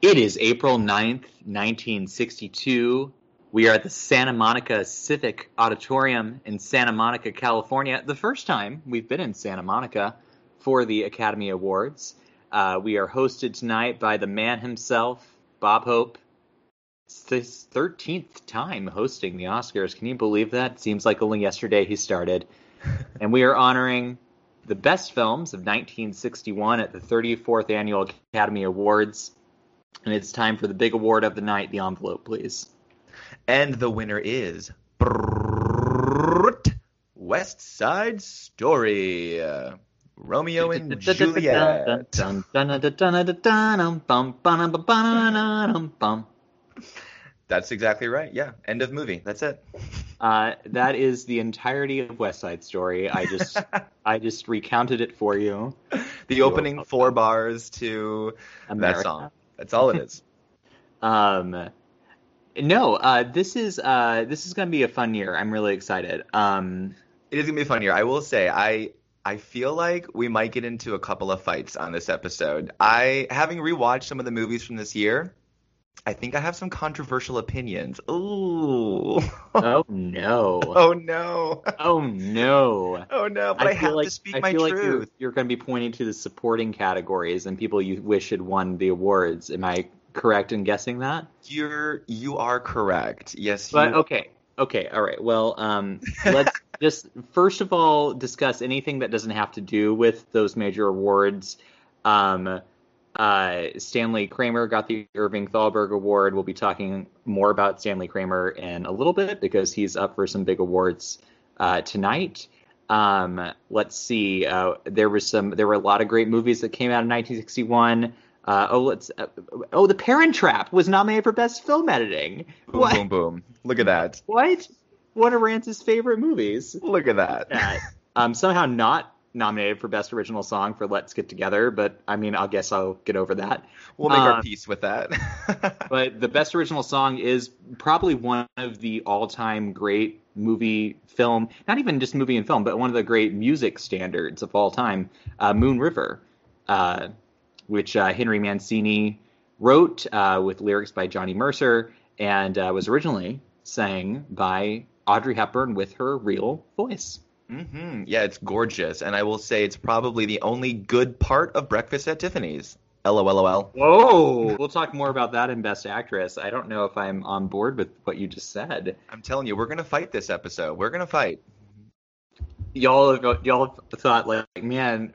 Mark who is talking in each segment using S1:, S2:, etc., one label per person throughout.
S1: It is April 9th, 1962. We are at the Santa Monica Civic Auditorium in Santa Monica, California. The first time we've been in Santa Monica for the Academy Awards. Uh, we are hosted tonight by the man himself, Bob Hope. It's his 13th time hosting the Oscars. Can you believe that? Seems like only yesterday he started. and we are honoring the best films of 1961 at the 34th Annual Academy Awards. And it's time for the big award of the night. The envelope, please.
S2: And the winner is West Side Story. Romeo and Juliet. That's exactly right. Yeah. End of movie. That's it.
S1: Uh, that is the entirety of West Side Story. I just I just recounted it for you.
S2: The opening four bars to
S1: America.
S2: that song. That's all it is.
S1: Um, no, uh, this is uh, this is going to be a fun year. I'm really excited. Um,
S2: It is gonna be a fun year. I will say, I I feel like we might get into a couple of fights on this episode. I having rewatched some of the movies from this year, I think I have some controversial opinions. Ooh.
S1: oh no!
S2: oh no.
S1: Oh no!
S2: Oh no, but I,
S1: feel
S2: have
S1: like
S2: to speak
S1: I
S2: my
S1: feel like you're,
S2: truth.
S1: you're going to be pointing to the supporting categories and people you wish had won the awards. Am I correct in guessing that?
S2: You're you are correct. Yes,
S1: But
S2: you,
S1: okay, okay, all right. Well, um, let's just first of all discuss anything that doesn't have to do with those major awards. Um, uh, Stanley Kramer got the Irving Thalberg Award. We'll be talking more about Stanley Kramer in a little bit because he's up for some big awards uh, tonight. Um, let's see. Uh, there was some. There were a lot of great movies that came out in 1961. Uh, oh, let's. Uh, oh, The Parent Trap was nominated for Best Film Editing.
S2: boom,
S1: What?
S2: boom, boom. Look at that.
S1: What? One of Rance's favorite movies.
S2: Look at that.
S1: That. um, somehow not nominated for Best Original Song for Let's Get Together, but I mean, I guess I'll get over that.
S2: We'll make our
S1: Um,
S2: peace with that.
S1: But the Best Original Song is probably one of the all-time great movie film, not even just movie and film, but one of the great music standards of all time, uh, Moon River, uh, which uh, Henry Mancini wrote uh, with lyrics by Johnny Mercer and uh, was originally sang by Audrey Hepburn with her real voice.
S2: Hmm Yeah, it's gorgeous, and I will say it's probably the only good part of Breakfast at Tiffany's. LOLOL.
S1: Whoa! We'll talk more about that in Best Actress. I don't know if I'm on board with what you just said.
S2: I'm telling you, we're gonna fight this episode. We're gonna fight.
S1: Y'all, have, y'all have thought like, man,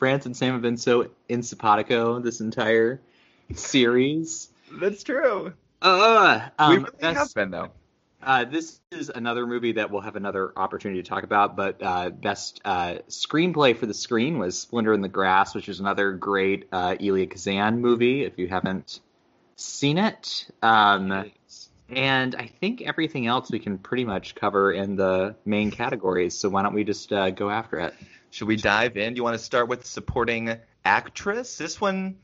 S1: Rance and Sam have been so in simpatico this entire series.
S2: That's true.
S1: Uh,
S2: we
S1: um,
S2: really
S1: best-
S2: have been though.
S1: Uh, this is another movie that we'll have another opportunity to talk about, but uh, best uh, screenplay for the screen was Splendor in the Grass, which is another great uh, Elia Kazan movie. If you haven't seen it, um, and I think everything else we can pretty much cover in the main categories. So why don't we just uh, go after it?
S2: Should we dive in? Do you want to start with supporting actress? This one,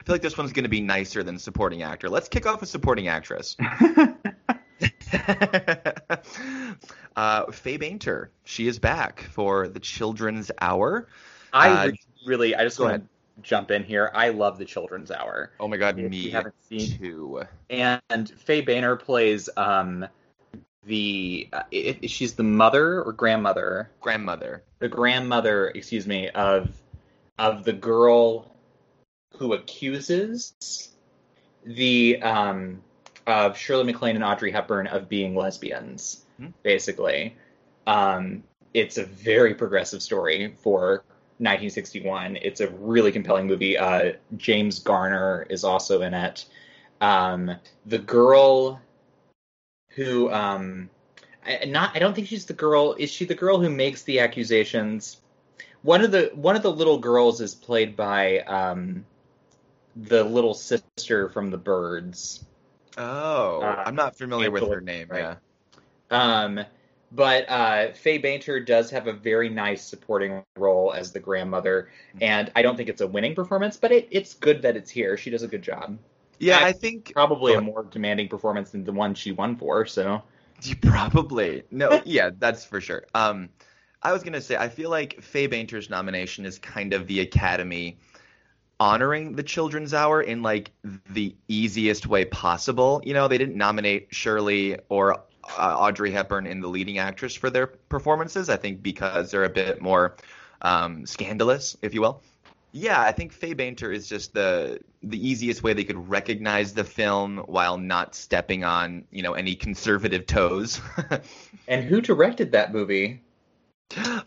S2: I feel like this one's gonna be nicer than supporting actor. Let's kick off with supporting actress. uh, Faye Bainter, she is back for the Children's Hour.
S1: I
S2: Uh,
S1: really, I just want to jump in here. I love the Children's Hour.
S2: Oh my God,
S1: If
S2: me
S1: you haven't seen-
S2: too.
S1: and Faye Bainter plays um the uh, i she's the mother or grandmother
S2: Grandmother.
S1: the grandmother excuse me of of the girl who accuses the um of Shirley MacLaine and Audrey Hepburn of being lesbians
S2: Hmm.
S1: basically. Um it's a very progressive story for 1961 it's a really compelling movie. Uh James Garner is also in it. Um the girl who um I, not I don't think she's the girl. Is she the girl who makes the accusations? One of the one of the little girls is played by um the little sister from the birds
S2: Oh,
S1: Uh,
S2: I'm not familiar with her name.
S1: right.
S2: Yeah.
S1: um but uh Faye Bainter does have a very nice supporting role as the grandmother and I don't think it's a winning performance but it, it's good that it's here she does a good job
S2: Yeah,
S1: I-
S2: I think
S1: probably a more demanding performance than the one she won for so
S2: You probably no, yeah, that's for sure. Um, I was gonna say I feel like Faye Bainter's nomination is kind of the Academy honoring the children's hour in like the easiest way possible. You know, they didn't nominate Shirley or uh, Audrey Hepburn in the leading actress for their performances. I think because they're a bit more um, scandalous, if you will. Yeah, I think Faye Bainter is just the the easiest way they could recognize the film while not stepping on you know any conservative toes.
S1: and who directed that movie?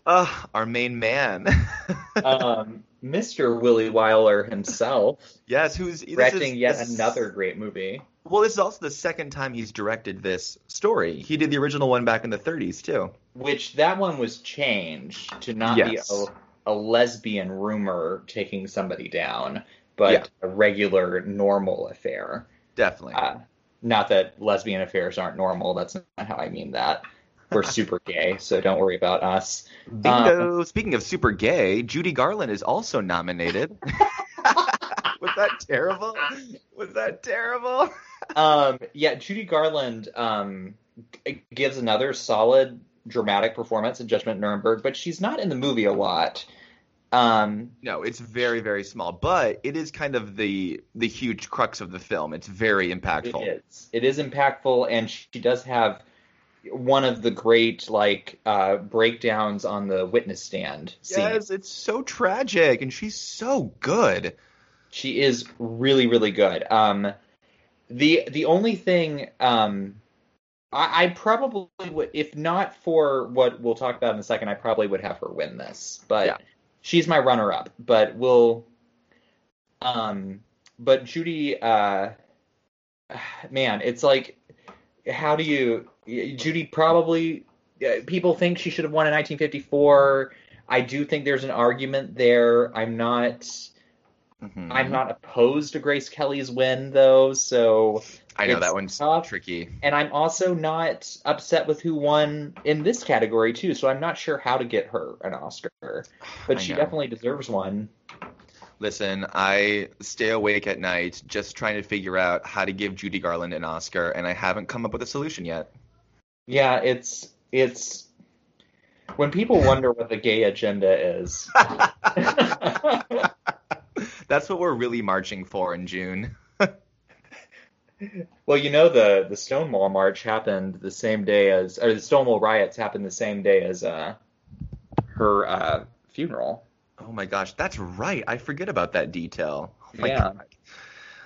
S2: Uh, our main man,
S1: um, Mr. Willie Wyler himself.
S2: Yes, who's
S1: directing is, yet this, another great movie.
S2: Well, this is also the second time he's directed this story. He did the original one back in the 30s too.
S1: Which that one was changed to not yes. be a, a, lesbian rumor taking somebody down, but yeah. a regular normal affair.
S2: Definitely. Uh,
S1: not that lesbian affairs aren't normal. That's not how I mean that we're super gay, so don't worry about us.
S2: Bingo. Um, Speaking of super gay, Judy Garland is also nominated. Was that terrible? Was that terrible?
S1: um, yeah, Judy Garland um, gives another solid dramatic performance in Judgment Nuremberg, but she's not in the movie a lot. Um,
S2: no, it's very very small, but it is kind of the the huge crux of the film. It's very impactful.
S1: It is. It is impactful, and she does have one of the great like uh, breakdowns on the witness stand.
S2: Yes, it's so tragic, and she's so good.
S1: She is really, really good. Um, the the only thing um, I, I probably would, if not for what we'll talk about in a second, I probably would have her win this. But yeah. she's my runner up. But we'll, um, but Judy, uh, man, it's like, how do you? Judy probably people think she should have won in 1954. I do think there's an argument there. I'm not. Mm-hmm. I'm not opposed to Grace Kelly's win though, so
S2: I know that one's tough. tricky.
S1: And I'm also not upset with who won in this category too, so I'm not sure how to get her an Oscar. But she definitely deserves one.
S2: Listen, I stay awake at night just trying to figure out how to give Judy Garland an Oscar, and I haven't come up with a solution yet.
S1: Yeah, it's it's when people wonder what the gay agenda is.
S2: That's what we're really marching for in June.
S1: well, you know the the Stonewall March happened the same day as, or the Stonewall riots happened the same day as uh, her uh, funeral.
S2: Oh my gosh, that's right. I forget about that detail. Oh
S1: yeah. God.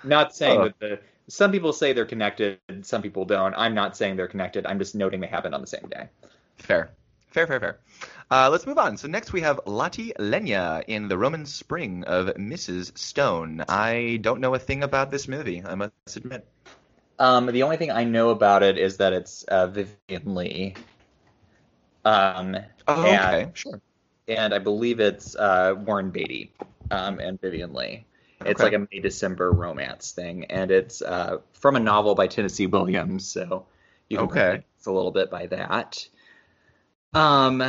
S1: Not saying oh. that the some people say they're connected, some people don't. I'm not saying they're connected. I'm just noting they happened on the same day.
S2: Fair. Fair, fair, fair. Uh, let's move on. So next we have Lotte Lenya in The Roman Spring of Mrs. Stone. I don't know a thing about this movie, I must admit.
S1: Um, the only thing I know about it is that it's uh, Vivien Leigh. Um,
S2: oh, okay, and, sure.
S1: And I believe it's uh, Warren Beatty um, and Vivien Leigh. It's okay. like a May December romance thing, and it's uh, from a novel by Tennessee Williams, so you can
S2: okay.
S1: it's a little bit by that. Um,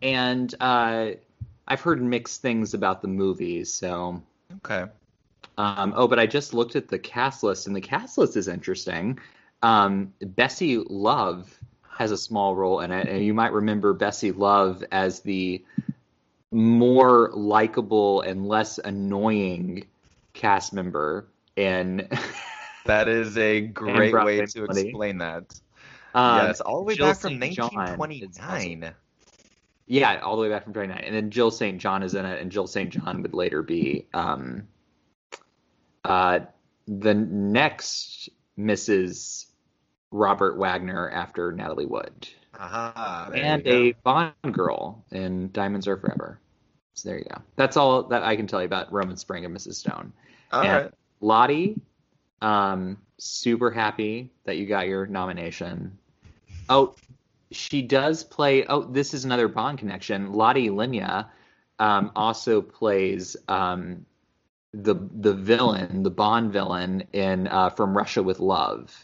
S1: and uh, I've heard mixed things about the movie, so
S2: okay.
S1: Um, oh, but I just looked at the cast list, and the cast list is interesting. Um, Bessie Love has a small role in it, and you might remember Bessie Love as the more likable and less annoying cast member in.
S2: that is a great way to explain that. Um, yes, all the way Jill back from 1929.
S1: Yeah, all the way back from 29. And then Jill St. John is in it, and Jill St. John would later be um, uh, the next Mrs. Robert Wagner after Natalie Wood.
S2: Aha,
S1: and a Bond girl in Diamonds Are Forever. So there you go. That's all that I can tell you about Roman Spring and Mrs. Stone.
S2: All and right.
S1: Lotte, um, super happy that you got your nomination. Oh, she does play. Oh, this is another Bond connection. Lottie Lenya um, also plays um, the the villain, the Bond villain in uh, From Russia with Love,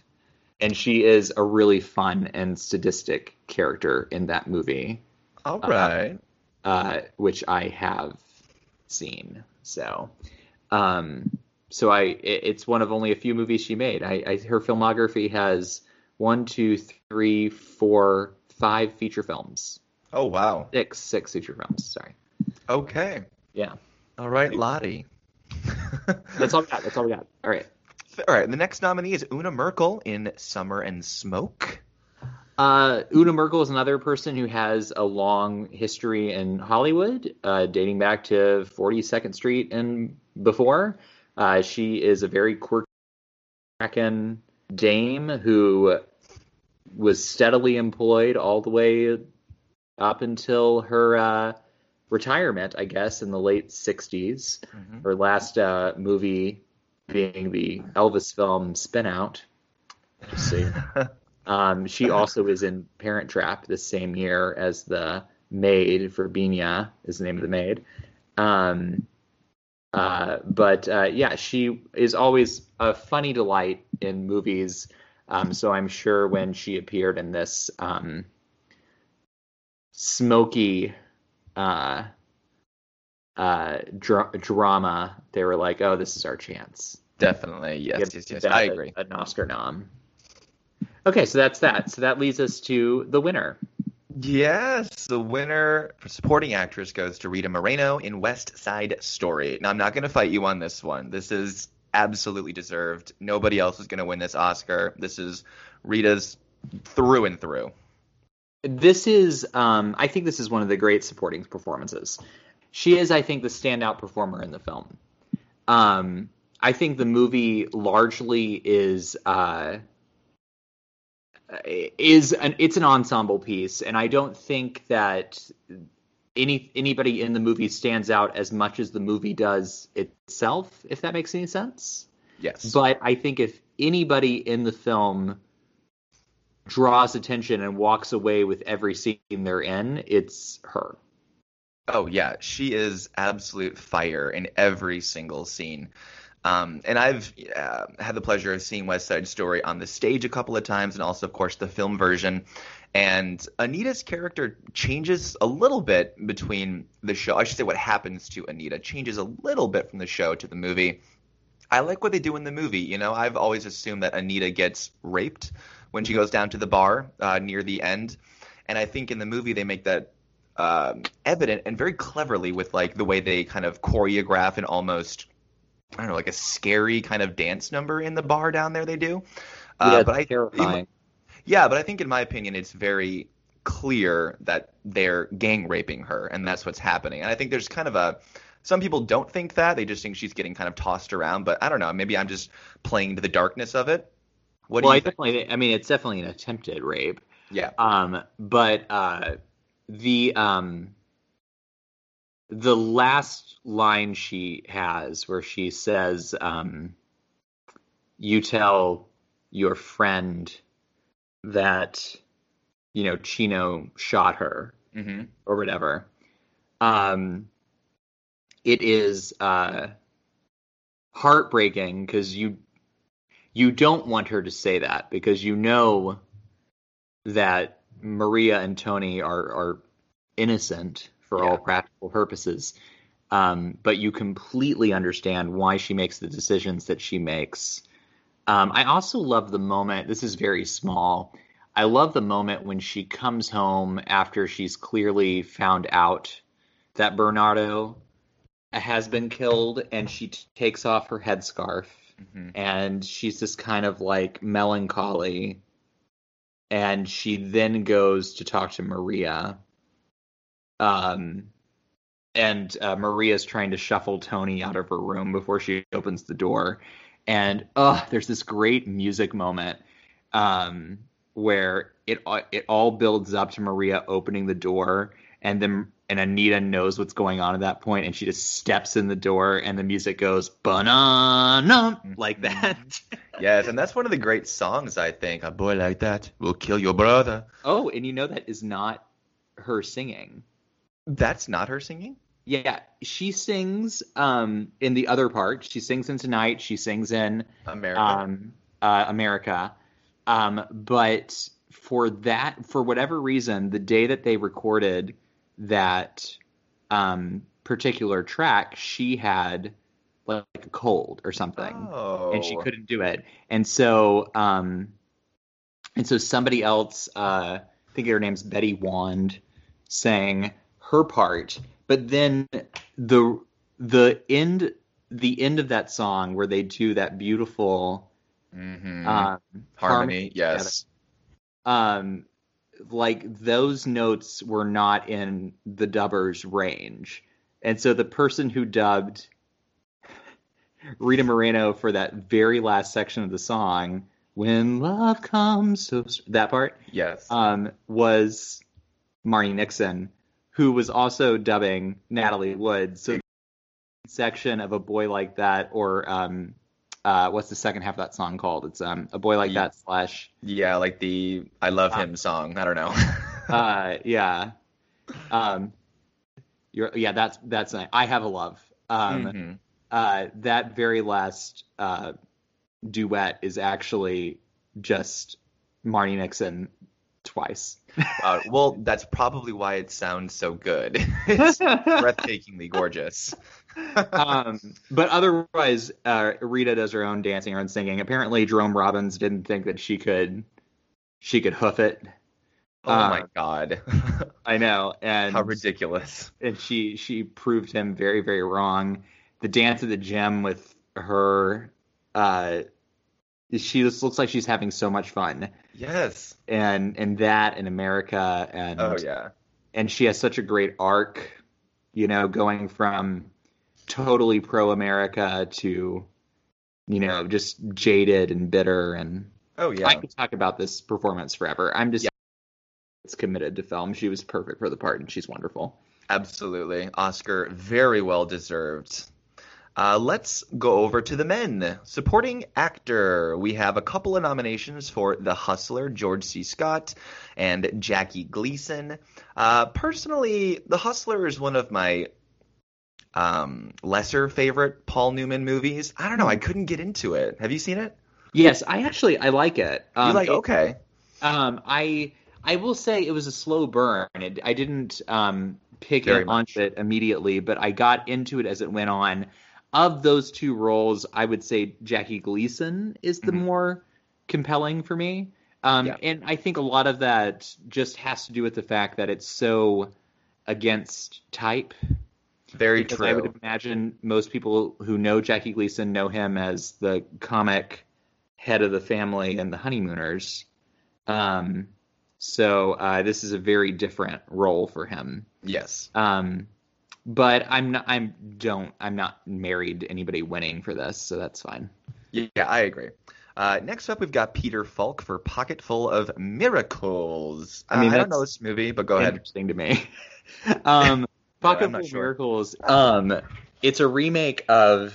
S1: and she is a really fun and sadistic character in that movie.
S2: All right
S1: uh, which I have seen. So, um, so I it, it's one of only a few movies she made. I, I her filmography has one, two, three, four, five feature films.
S2: Oh wow,
S1: six six feature films. Sorry.
S2: Okay.
S1: Yeah.
S2: All right, Lottie.
S1: That's all we got. That's all we got. All right.
S2: All right. The next nominee is Una Merkel in Summer and Smoke.
S1: Uh, Una Merkel is another person who has a long history in Hollywood, uh, dating back to 42nd Street and before. Uh, she is a very quirky dame who was steadily employed all the way up until her uh, retirement, I guess, in the late 60s.
S2: Mhm.
S1: Her last uh, movie being the Elvis film Spin Out. Let's see. Um, she also is in Parent Trap this same year as the maid Verbena is the name of the maid. Um, uh, but uh, yeah, she is always a funny delight in movies. Um, so I'm sure when she appeared in this um, smoky uh, uh, dra- drama, they were like, "Oh, this is our chance."
S2: Definitely. Yes,
S1: Give
S2: yes, yes. I
S1: a-
S2: agree.
S1: An Oscar nom. Okay, so that's that. So that leads us to the winner.
S2: Yes, the winner for supporting actress goes to Rita Moreno in West Side Story. Now, I'm not going to fight you on this one. This is absolutely deserved. Nobody else is going to win this Oscar. This is Rita's through and through.
S1: This is, um, I think, this is one of the great supporting performances. She is, I think, the standout performer in the film. Um, I think the movie largely is uh, Uh, is an it's an ensemble piece, and I don't think that any anybody in the movie stands out as much as the movie does itself. If that makes any sense.
S2: Yes.
S1: But I think if anybody in the film draws attention and walks away with every scene they're in, it's her.
S2: Oh yeah, she is absolute fire in every single scene. Um, and I've uh, had the pleasure of seeing West Side Story on the stage a couple of times, and also, of course, the film version. And Anita's character changes a little bit between the show. I should say what happens to Anita changes a little bit from the show to the movie. I like what they do in the movie. You know, I've always assumed that Anita gets raped when she goes down to the bar uh, near the end, and I think in the movie they make that um, evident and very cleverly with like the way they kind of choreograph and almost I don't know like a scary kind of dance number in the bar down there. They do, uh,
S1: yeah,
S2: but I
S1: terrifying.
S2: yeah, but I think in my opinion it's very clear that they're gang raping her and that's what's happening. And I think there's kind of a some people don't think that they just think she's getting kind of tossed around. But I don't know. Maybe I'm just playing to the darkness of it. What
S1: well,
S2: do
S1: I
S2: think?
S1: definitely. I mean, it's definitely an attempted rape.
S2: Yeah.
S1: Um, but uh, the um, the last line she has, where she says, um, "You tell your friend that you know Chino shot her
S2: hmm
S1: or whatever." Um, it is uh, heartbreaking because you you don't want her to say that because you know that Maria and Tony are are innocent for
S2: Yeah.
S1: all practical purposes. Um, but you completely understand why she makes the decisions that she makes. Um, I also love the moment. This is very small. I love the moment when she comes home after she's clearly found out that Bernardo has been killed, and she t- takes off her headscarf
S2: hmm
S1: and she's just kind of like melancholy. And she then goes to talk to Maria. Um, and uh, Maria's trying to shuffle Tony out of her room before she opens the door. And oh, there's this great music moment um, where it it all builds up to Maria opening the door, and then and Anita knows what's going on at that point, and she just steps in the door, and the music goes banana like that.
S2: Yes, and that's one of the great songs I think. A boy like that will kill your brother.
S1: oh, and you know that is not her singing.
S2: That's not her singing.
S1: Yeah, she sings um, in the other part. She sings in Tonight. She sings in
S2: America.
S1: um, uh, America. Um, but for that, for whatever reason, the day that they recorded that um, particular track, she had like a cold or something,
S2: oh.
S1: and she couldn't do it. And so, um, and so somebody else, uh, I think her name's Betty Wand, sang her part. But then the the end the end of that song where they do that beautiful
S2: hmm
S1: um,
S2: Harmony,
S1: together.
S2: yes.
S1: um like those notes were not in the dubber's range and so the person who dubbed rita moreno for that very last section of the song when love comes so that part
S2: Yes.
S1: um was marni nixon who was also dubbing natalie wood so the section of a boy like that or um uh what's the second half of that song called it's um a boy like
S2: Yeah.
S1: that slash
S2: yeah, like the I love
S1: Uh,
S2: him song. I don't know.
S1: uh yeah um you're yeah that's that's i have a love um
S2: Mhm.
S1: uh that very last uh duet is actually just marni nixon twice
S2: Uh, well, that's probably why it sounds so good. it's breathtakingly gorgeous.
S1: um but otherwise uh rita does her own dancing her own singing apparently jerome robbins didn't think that she could she could hoof it
S2: oh my god.
S1: i know and
S2: How ridiculous.
S1: and she she proved him very very wrong. The dance at the gym with her, uh, she just looks like she's having so much fun,
S2: Yes.
S1: and and that in America, and
S2: Oh yeah.
S1: and she has such a great arc, you know, going from totally pro America to, you know, just jaded and bitter, and
S2: Oh yeah.
S1: I could talk about this performance forever. I'm just. yeah. It's committed to film. She was perfect for the part, and she's wonderful.
S2: Absolutely. Oscar very well deserved. Uh, let's go over to the men. Supporting actor. We have a couple of nominations for The Hustler, George C. Scott, and Jackie Gleason. Uh, personally, The Hustler is one of my um, lesser favorite Paul Newman movies. I don't know. I couldn't get into it. Have you seen it?
S1: Yes, I actually I like it.
S2: you
S1: Um,
S2: like?
S1: it-
S2: okay.
S1: Um, I I will say it was a slow burn. It, I didn't um, pick
S2: Very
S1: it onto it immediately, but I got into it as it went on. Of those two roles, I would say Jackie Gleason is the
S2: Mhm.
S1: more compelling for me. Um,
S2: Yeah.
S1: And I think a lot of that just has to do with the fact that it's so against type.
S2: Very
S1: Because
S2: true.
S1: I would imagine most people who know Jackie Gleason know him as the comic head of the family in The Honeymooners. Um, so uh, this is a very different role for him.
S2: Yes.
S1: Um, but I'm not. I'm don't. I'm not married to anybody winning for this, so that's fine.
S2: Yeah, I agree. Uh, next up, we've got Peter Falk for Pocketful of Miracles.
S1: I mean,
S2: Uh, I don't know this movie, but go ahead.
S1: Interesting to me. um, Pocket
S2: I'm
S1: Full of
S2: sure.
S1: Miracles. Um, it's a remake of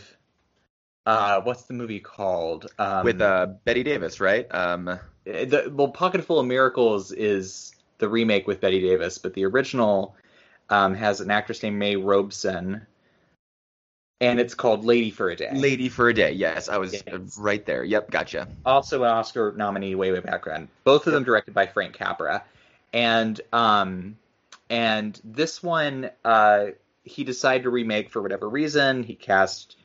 S1: uh, what's the movie called? Um,
S2: With uh, Bette Davis, right? Um,
S1: the well, Pocket Full of Miracles is the remake with Bette Davis, but the original um, has an actress named May Robson, and it's called Lady for a Day.
S2: Lady for a Day. Yes, I was
S1: Yes.
S2: right there. Yep, gotcha.
S1: also an Oscar nominee way way back when. Both of them directed by Frank Capra, and um, and this one uh, he decided to remake for whatever reason. He cast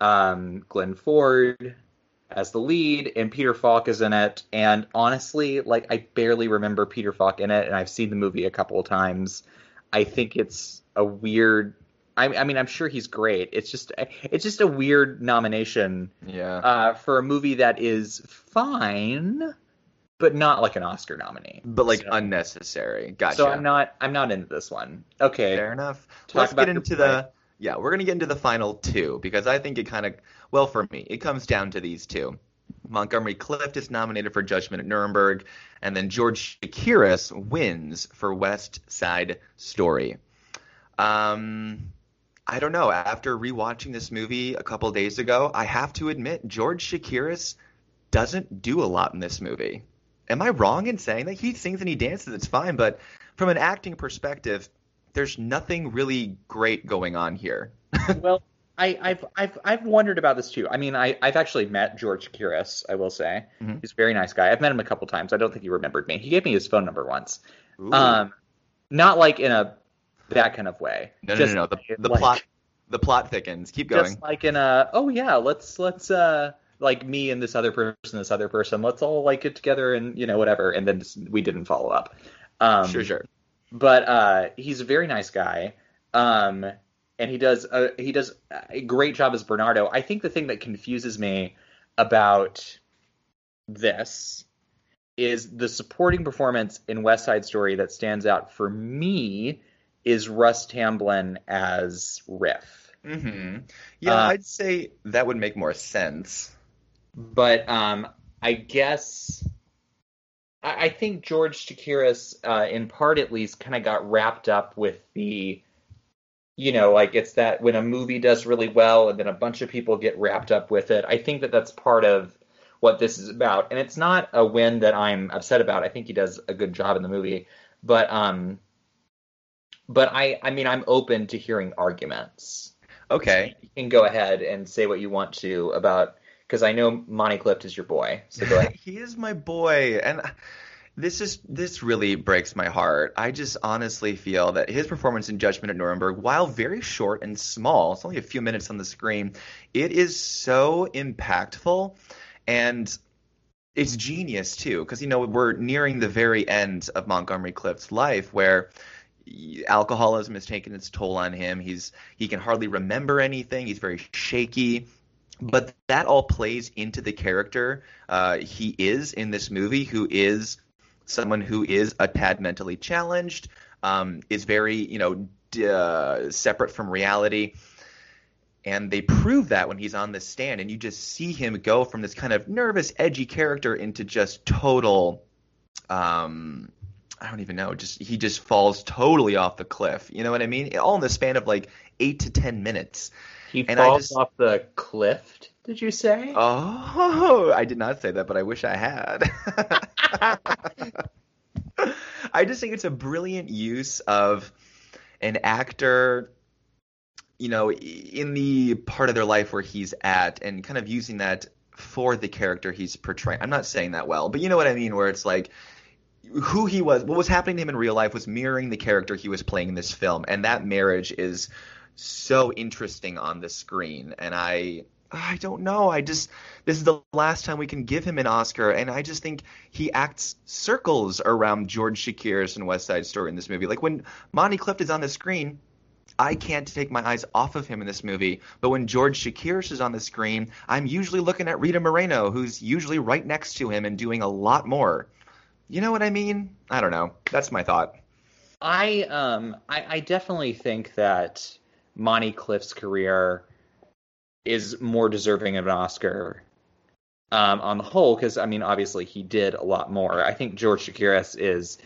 S1: um, Glenn Ford as the lead, and Peter Falk is in it. And honestly, like I barely remember Peter Falk in it, and I've seen the movie a couple of times. I think it's a weird. I, I mean, I'm sure he's great. It's just, it's just a weird nomination
S2: Yeah.
S1: uh, for a movie that is fine, but not like an Oscar nominee.
S2: but like
S1: so-
S2: unnecessary. Gotcha.
S1: So I'm not, I'm not into this one. Okay,
S2: Fair enough.
S1: Talk
S2: Let's
S1: about
S2: get into
S1: play.
S2: the yeah. We're gonna get into the final two because I think it kind of well for me. It comes down to these two. Montgomery Clift is nominated for Judgment at Nuremberg, and then George Chakiris wins for West Side Story. Um, I don't know. After rewatching this movie a couple days ago, I have to admit George Chakiris doesn't do a lot in this movie. Am I wrong in saying that he sings and he dances? It's fine, but from an acting perspective, there's nothing really great going on here.
S1: well, I, I've, I've, I've wondered about this too. I mean, I, I've actually met George Kiris. I will say
S2: Mhm.
S1: he's a very nice guy. I've met him a couple times. I don't think he remembered me. He gave me his phone number once.
S2: Ooh.
S1: Um, not like in a that kind of way.
S2: no, no,
S1: Just
S2: no, no. The, the
S1: like-
S2: plot, the plot thickens. Keep going.
S1: just like in a oh yeah let's let's uh like me and this other person this other person let's all like get together and you know whatever and then just, we didn't follow up um
S2: sure, sure.
S1: but uh he's a very nice guy um and he does a, he does a great job as Bernardo. I think the thing that confuses me about this is the supporting performance in West Side Story that stands out for me is Russ Tamblyn as Riff.
S2: Mm-hmm. Yeah,
S1: Uh,
S2: I'd say that would make more sense.
S1: But um, I guess I, I think George Chakiris, uh, in part at least, kind of got wrapped up with the, you know, like it's that when a movie does really well and then a bunch of people get wrapped up with it. I think that that's part of what this is about, and it's not a win that I'm upset about. I think he does a good job in the movie, but um, but I I mean I'm open to hearing arguments
S2: Okay.
S1: you can go ahead and say what you want to about because I know Monty Clift is your boy. So go ahead.
S2: he is my boy, and this is this really breaks my heart. I just honestly feel that his performance in Judgment at Nuremberg, while very short and small, it's only a few minutes on the screen, it is so impactful, and it's genius too. Because you know we're nearing the very end of Montgomery Clift's life, where alcoholism has taken its toll on him. He's he can hardly remember anything. He's very shaky but that all plays into the character uh, he is in this movie, who is someone who is a tad mentally challenged, um, is very you know d- uh, separate from reality, and they prove that when he's on the stand, and you just see him go from this kind of nervous, edgy character into just total. Um, I don't even know. Just he just falls totally off the cliff. You know what I mean? All in the span of like eight to ten minutes.
S1: He
S2: And I
S1: falls
S2: just-
S1: off the cliff. Did you say?
S2: Oh, I did not say that, but I wish I had. I just think it's a brilliant use of an actor, you know, in the part of their life where he's at, and kind of using that for the character he's portraying. I'm not saying that well, but you know what I mean, where it's like who he was, what was happening to him in real life was mirroring the character he was playing in this film, and that marriage is so interesting on the screen, and I I don't know. I just this is the last time we can give him an Oscar, and I just think he acts circles around George Chakiris and West Side Story in this movie. Like when Monty Clift is on the screen, I can't take my eyes off of him in this movie. But when George Chakiris is on the screen, I'm usually looking at Rita Moreno, who's usually right next to him and doing a lot more. You know what I mean? I don't know. That's my thought.
S1: I um I, I definitely think that Monty Clift's career is more deserving of an Oscar um, on the whole because I mean obviously he did a lot more. I think George Chakiris is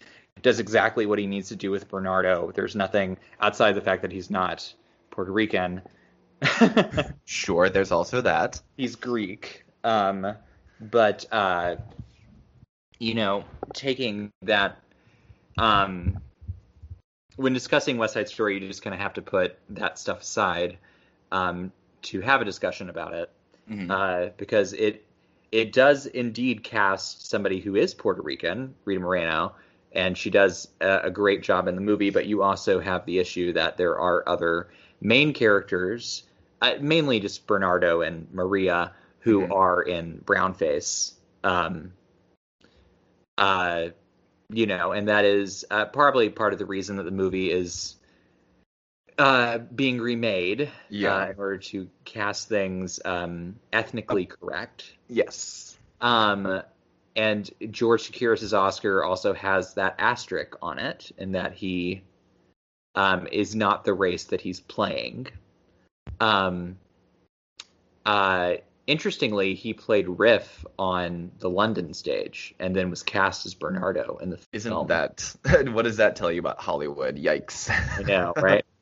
S1: does exactly what he needs to do with Bernardo. There's nothing outside the fact that he's not Puerto Rican.
S2: Sure, there's also that.
S1: he's Greek. Um, but uh, you know, taking that um, when discussing West Side Story, you just kind of have to put that stuff aside um, to have a discussion about it
S2: Mhm.
S1: uh, because it it does indeed cast somebody who is Puerto Rican, Rita Moreno, and she does a, a great job in the movie. But you also have the issue that there are other main characters, uh, mainly just Bernardo and Maria, who
S2: Mhm.
S1: are in brownface. Um, uh, you know, and that is uh, probably part of the reason that the movie is uh, being remade
S2: Yeah.
S1: uh, in order to cast things um, ethnically correct.
S2: Yes.
S1: Um, and George Chakiris' Oscar also has that asterisk on it, in that he um, is not the race that he's playing. Um, uh, interestingly, he played Riff on the London stage, and then was cast as Bernardo in the
S2: Isn't
S1: film.
S2: that what does that tell you about Hollywood? Yikes.
S1: I know, right?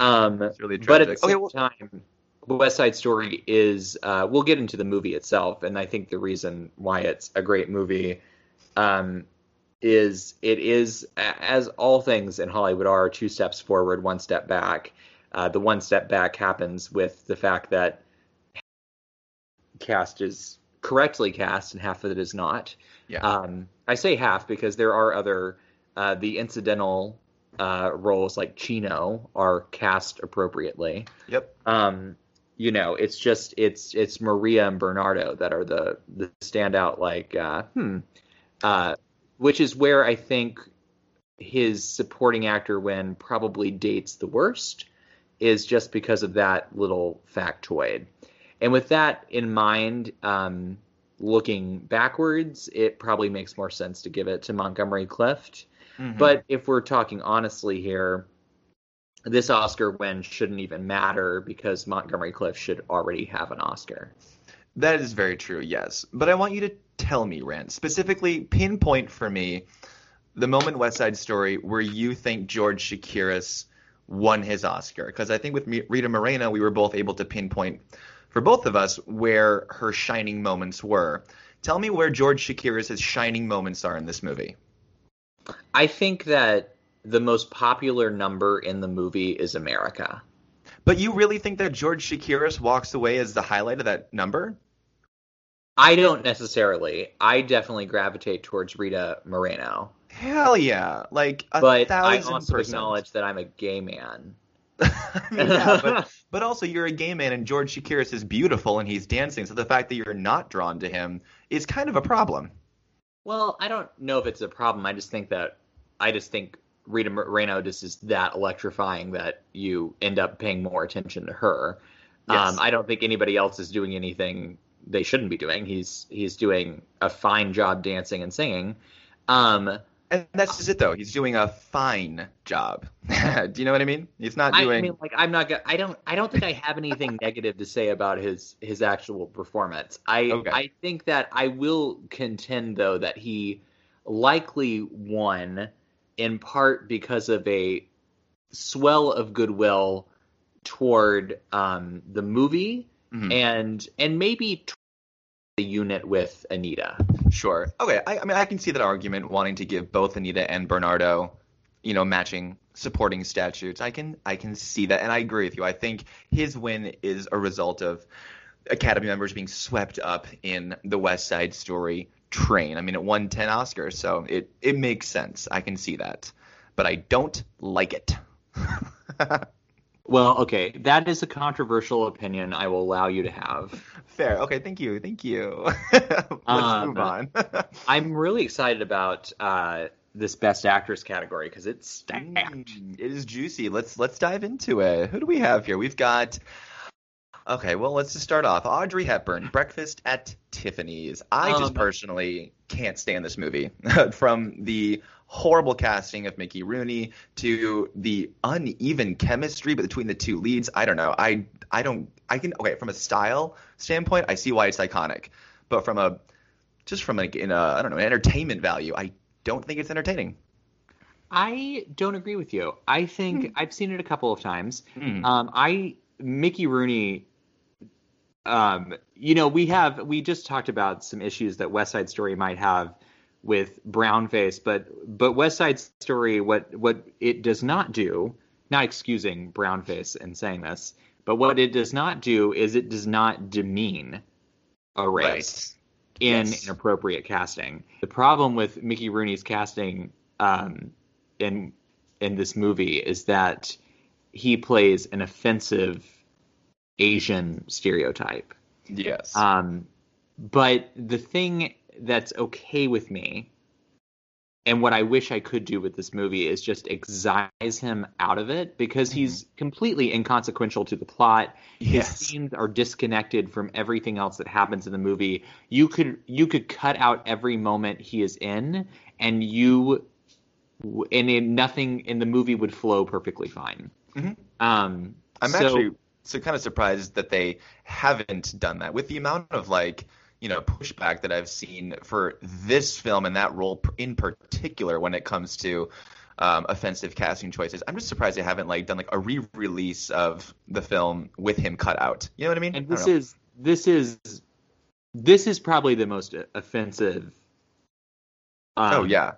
S1: Um,
S2: It's really
S1: but at
S2: tragic.
S1: the
S2: Okay,
S1: same
S2: well-
S1: time, West Side Story is. Uh, we'll get into the movie itself, and I think the reason why it's a great movie um, is it is, as all things in Hollywood are, two steps forward, one step back. Uh, the one step back happens with the fact that cast is correctly cast and half of it is not.
S2: Yeah.
S1: Um, I say half because there are other uh, the incidental uh, roles like Chino are cast appropriately.
S2: Yep.
S1: Um, you know, it's just it's it's Maria and Bernardo that are the the standout like uh, hmm, uh, which is where I think his supporting actor win probably dates the worst is just because of that little factoid. And with that in mind, um, looking backwards, it probably makes more sense to give it to Montgomery Clift. Mm-hmm. But if we're talking honestly here, this Oscar win shouldn't even matter because Montgomery Clift should already have an Oscar.
S2: That is very true, yes. But I want you to tell me, Rance, specifically pinpoint for me the moment West Side Story where you think George Chakiris won his Oscar. Because I think with Rita Moreno, we were both able to pinpoint for both of us where her shining moments were. Tell me where George Chakiris' shining moments are in this movie.
S1: I think that the most popular number in the movie is America.
S2: But you really think that George Chakiris walks away as the highlight of that number?
S1: I don't necessarily. I definitely gravitate towards Rita Moreno.
S2: Hell yeah! Like a
S1: but
S2: thousand
S1: I also
S2: percent.
S1: acknowledge that I'm a gay man.
S2: I mean, yeah, but, but also you're a gay man, and George Chakiris is beautiful, and he's dancing. So the fact that you're not drawn to him is kind of a problem.
S1: Well, I don't know if it's a problem. I just think that I just think Rita Moreno just is that electrifying that you end up paying more attention to her. Yes. Um, I don't think anybody else is doing anything they shouldn't be doing. He's he's doing a fine job dancing and singing. Um,
S2: and that's just it, though. He's doing a fine job. Do you know what I mean? He's not doing.
S1: I mean, like I'm not. I don't. I don't think I have anything negative to say about his his actual performance. I okay. I think that I will contend though that he likely won in part because of a swell of goodwill toward um, the movie mm-hmm. and and maybe the unit with Anita.
S2: Sure. Okay. I, I, mean, I can see that argument wanting to give both Anita and Bernardo, you know, matching supporting statutes. I can I can see that, and I agree with you. I think his win is a result of Academy members being swept up in the West Side Story train. I mean, it won ten Oscars, so it it makes sense. I can see that, but I don't like it.
S1: Well, okay, that is a controversial opinion. I will allow you to have.
S2: Fair. Okay, thank you, thank you. Let's um, move on.
S1: I'm really excited about uh, this Best Actress category because it's stacked.
S2: Mm, it is juicy. Let's let's dive into it. Who do we have here? We've got. Okay, well, let's just start off. Audrey Hepburn, Breakfast at Tiffany's. I just um, personally can't stand this movie. From the horrible casting of Mickey Rooney to the uneven chemistry between the two leads. I don't know. I I don't I can okay from a style standpoint, I see why it's iconic, but from a just from like in a I don't know entertainment value, I don't think it's entertaining.
S1: I don't agree with you. I think mm. I've seen it a couple of times. Mm. Um, I Mickey Rooney. Um, you know, we have we just talked about some issues that West Side Story might have with brownface, but but West Side Story, what what it does not do, not excusing brownface and saying this, but what it does not do is it does not demean a race right. in yes. inappropriate casting. The problem with Mickey Rooney's casting um, in in this movie is that he plays an offensive Asian stereotype.
S2: Yes.
S1: Um, but the thing that's okay with me and what I wish I could do with this movie is just excise him out of it because mm-hmm. he's completely inconsequential to the plot.
S2: Yes.
S1: His scenes are disconnected from everything else that happens in the movie. You could you could cut out every moment he is in, and you and in nothing in the movie would flow perfectly fine.
S2: Mm-hmm. Um, I'm so, actually so kind of surprised that they haven't done that with the amount of like you know pushback that I've seen for this film and that role in particular when it comes to um, offensive casting choices. I'm just surprised they haven't like done like a re-release of the film with him cut out. You know what I mean?
S1: And this is this is this is probably the most offensive.
S2: Um, oh yeah.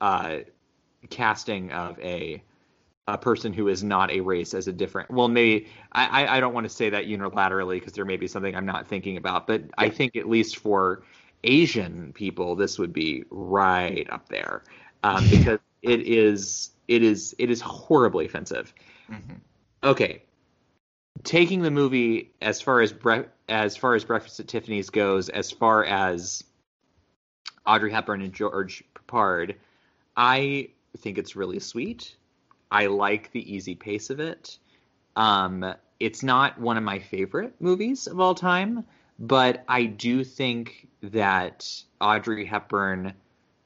S1: Uh, casting of a a person who is not a race as a different well maybe i i don't want to say that unilaterally because there may be something i'm not thinking about but i think at least for asian people this would be right up there um, because it is it is it is horribly offensive. Mm-hmm. okay. Taking the movie as far as bre- as far as breakfast at tiffany's goes as far as audrey hepburn and george Peppard, i think it's really sweet I like the easy pace of it. Um, it's not one of my favorite movies of all time, but I do think that Audrey Hepburn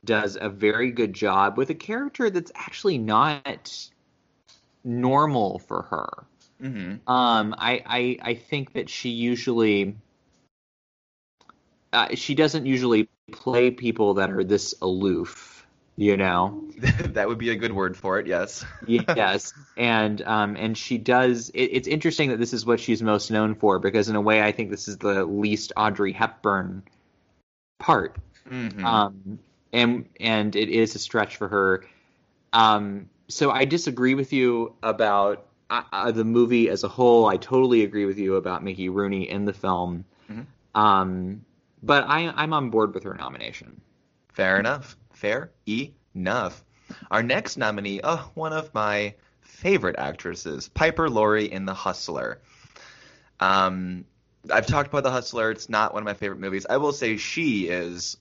S1: does a very good job with a character that's actually not normal for her.
S2: Mm-hmm.
S1: Um, I, I I think that she usually uh, she doesn't usually play people that are this aloof, you know.
S2: that would be a good word for it. Yes.
S1: yes, and um, and she does. It, it's interesting that this is what she's most known for because in a way, I think this is the least Audrey Hepburn part.
S2: Mhm.
S1: Um, and and it is a stretch for her. Um, so I disagree with you about uh, uh, the movie as a whole. I totally agree with you about Mickey Rooney in the film.
S2: Mhm.
S1: Um, but I, I'm on board with her nomination.
S2: Fair enough. Fair enough. Our next nominee, oh, one of my favorite actresses, Piper Laurie in The Hustler. Um, I've talked about The Hustler. It's not one of my favorite movies. I will say she is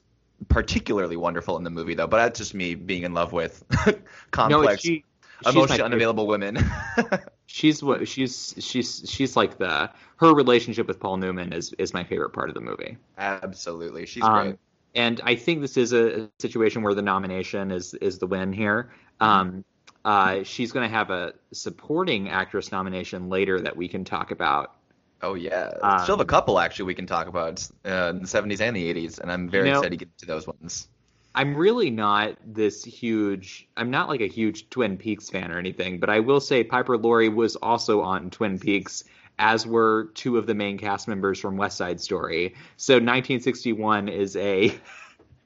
S2: particularly wonderful in the movie, though. But that's just me being in love with
S1: No,
S2: complex,
S1: she,
S2: emotionally unavailable women.
S1: She's what she's she's she's like the her relationship with Paul Newman is is my favorite part of the movie.
S2: Absolutely, she's
S1: Um,
S2: great.
S1: And I think this is a, situation where the nomination is is the win here. Um, uh, she's going to have a supporting actress nomination later that we can talk about.
S2: Oh yeah,
S1: um,
S2: still have a couple actually we can talk about uh, in the '70s and the '80s, and I'm very
S1: You know-
S2: excited to get to those ones.
S1: I'm really not this huge. I'm not like a huge Twin Peaks fan or anything, but I will say Piper Laurie was also on Twin Peaks, as were two of the main cast members from West Side Story. So 1961 is a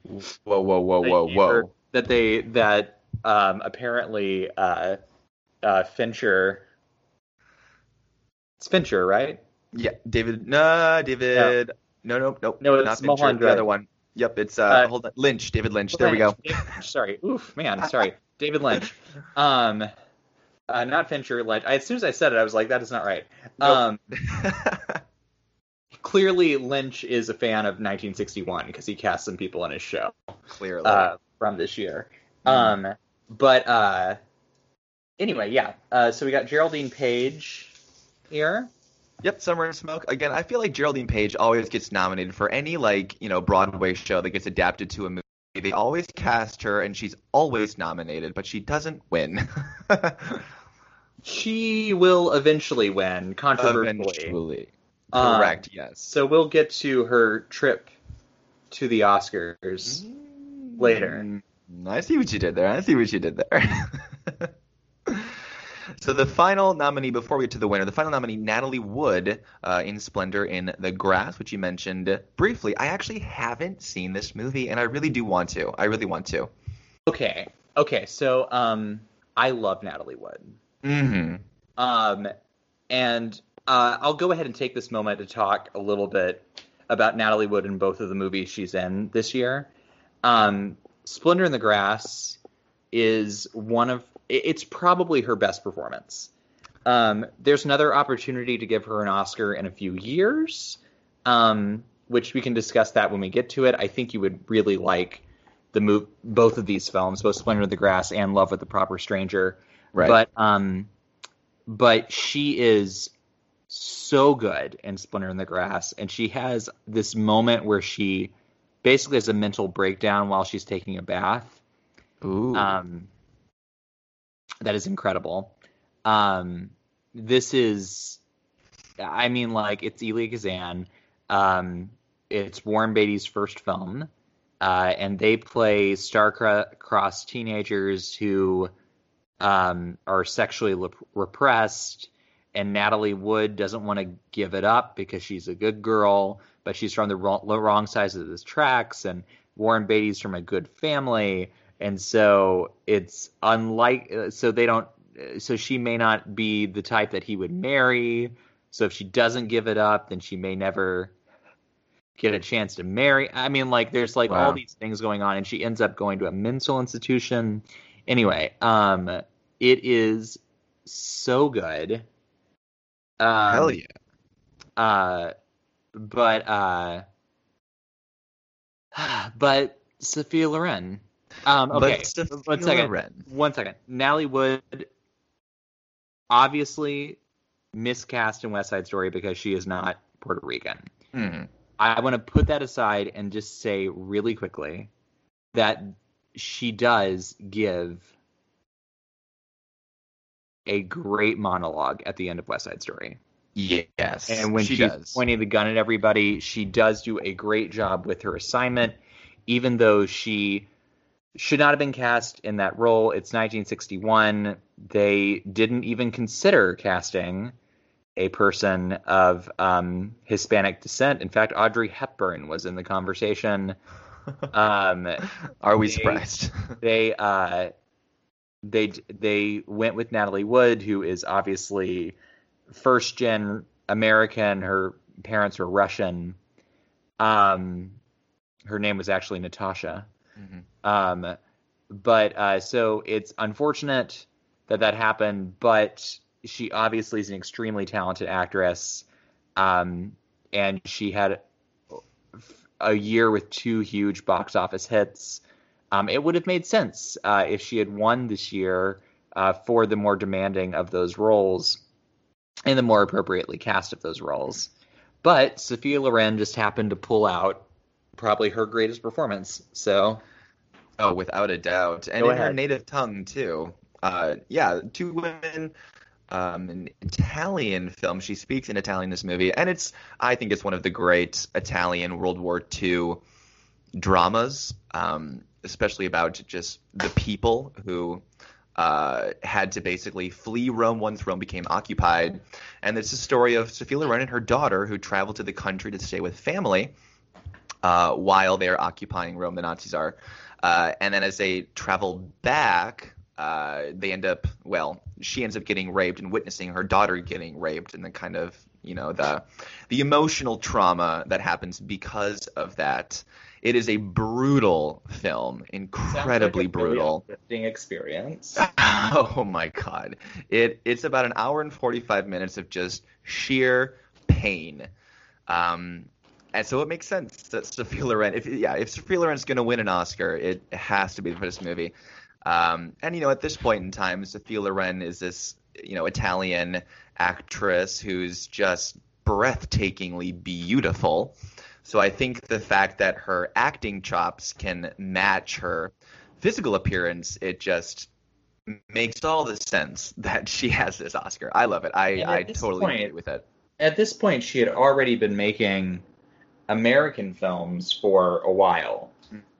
S2: Whoa, whoa, whoa, whoa, whoa!
S1: that they that um, apparently uh, uh, Fincher. It's Fincher, right?
S2: Yeah, David. No, David. No, no, no.
S1: No, it's
S2: not Fincher,
S1: Mulholland
S2: The other one. Yep, it's uh,
S1: Uh,
S2: hold on, Lynch. David Lynch. There we go.
S1: Lynch, sorry. Oof, man, sorry. David Lynch. Um, uh, not Fincher. Lynch. I, as soon as I said it, I was like, that is not right.
S2: Nope.
S1: Um, clearly, Lynch is a fan of 1961 because he cast some people on his show
S2: Clearly.
S1: uh, from this year.
S2: Mhm.
S1: Um, but uh, anyway, yeah. Uh, so we got Geraldine Page here.
S2: Yep, Summer and Smoke. Again, I feel like Geraldine Page always gets nominated for any like you know Broadway show that gets adapted to a movie. They always cast her, and she's always nominated, but she doesn't win.
S1: She will eventually win, controversially.
S2: Eventually.
S1: Um,
S2: Correct. yes.
S1: So we'll get to her trip to the Oscars. later.
S2: Mm, I see what you did there. I see what you did there. so the final nominee, before we get to the winner, the final nominee, Natalie Wood, uh, in Splendor in the Grass, which you mentioned briefly. I actually haven't seen this movie, and I really do want to. I really want to.
S1: Okay. Okay. So, um, I love Natalie Wood.
S2: Mm-hmm.
S1: Um, and uh, I'll go ahead and take this moment to talk a little bit about Natalie Wood in both of the movies she's in this year. Um, Splendor in the Grass is one of it's probably her best performance. Um, there's another opportunity to give her an Oscar in a few years, um, which we can discuss that when we get to it. I think you would really like the move both of these films, both Splendor in the Grass and Love with the Proper Stranger.
S2: Right.
S1: But um, but she is so good in Splendor in the Grass, and she has this moment where she basically has a mental breakdown while she's taking a bath.
S2: Ooh.
S1: Um, that is incredible. Um, this is, I mean, like it's Elia Kazan. Um, it's Warren Beatty's first film, uh, and they play star-crossed teenagers who um, are sexually repressed. And Natalie Wood doesn't want to give it up because she's a good girl, but she's from the wrong, wrong sides of the tracks. And Warren Beatty's from a good family, and so it's unlike. So they don't. So she may not be the type that he would marry. So if she doesn't give it up, then she may never get a chance to marry. I mean, like there's like
S2: Wow.
S1: all these things going on, and she ends up going to a mental institution. Anyway, um, it is so good. Um,
S2: Hell yeah.
S1: uh, but uh, but Sophia Loren. Um, okay, one second.
S2: Loren.
S1: One second. Natalie Wood, obviously, miscast in West Side Story because she is not Puerto Rican.
S2: Mhm.
S1: I want to put that aside and just say really quickly that she does give a great monologue at the end of West Side Story.
S2: Yes,
S1: And when
S2: she
S1: she's
S2: does.
S1: pointing the gun at everybody, she does do a great job with her assignment, even though she should not have been cast in that role. It's 1961. They didn't even consider casting a person of um, Hispanic descent. In fact, Audrey Hepburn was in the conversation. Um,
S2: Are we
S1: they-
S2: surprised?
S1: they uh they they went with Natalie Wood, who is obviously first gen American. Her parents were Russian. Um, her name was actually Natasha.
S2: Mhm.
S1: Um, but uh, so it's unfortunate that that happened, but she obviously is an extremely talented actress. Um, and she had a year with two huge box office hits. Um, it would have made sense uh, if she had won this year uh, for the more demanding of those roles and the more appropriately cast of those roles. But Sophia Loren just happened to pull out probably her greatest performance. So
S2: Oh, without a doubt, and
S1: Go
S2: in her native tongue too. Uh, yeah, two women. Um, an Italian film. She speaks in Italian in this movie, and it's I think it's one of the great Italian World War II dramas, um, especially about just the people who uh, had to basically flee Rome once Rome became occupied. And it's a story of Sophia Loren and her daughter who traveled to the country to stay with family uh, while they are occupying Rome. The Nazis are. Uh, and then as they travel back, uh, they end up, well, she ends up getting raped and witnessing her daughter getting raped and the kind of, you know, the, the emotional trauma that happens because of that. It is a brutal film, incredibly brutal.
S1: Uplifting experience.
S2: Oh my god. It it's about an hour and 45 minutes of just sheer pain. Um and so it makes sense that Sophia Loren if yeah, if Sophia Loren's going to win an Oscar, it has to be for this movie. Um and you know, at this point in time, Sophia Loren is this, you know, Italian actress who's just breathtakingly beautiful. So I think the fact that her acting chops can match her physical appearance, it just makes all the sense that she has this Oscar. I love it. I, I totally
S1: point-
S2: agree with it.
S1: At this point, she had already been making American films for a while.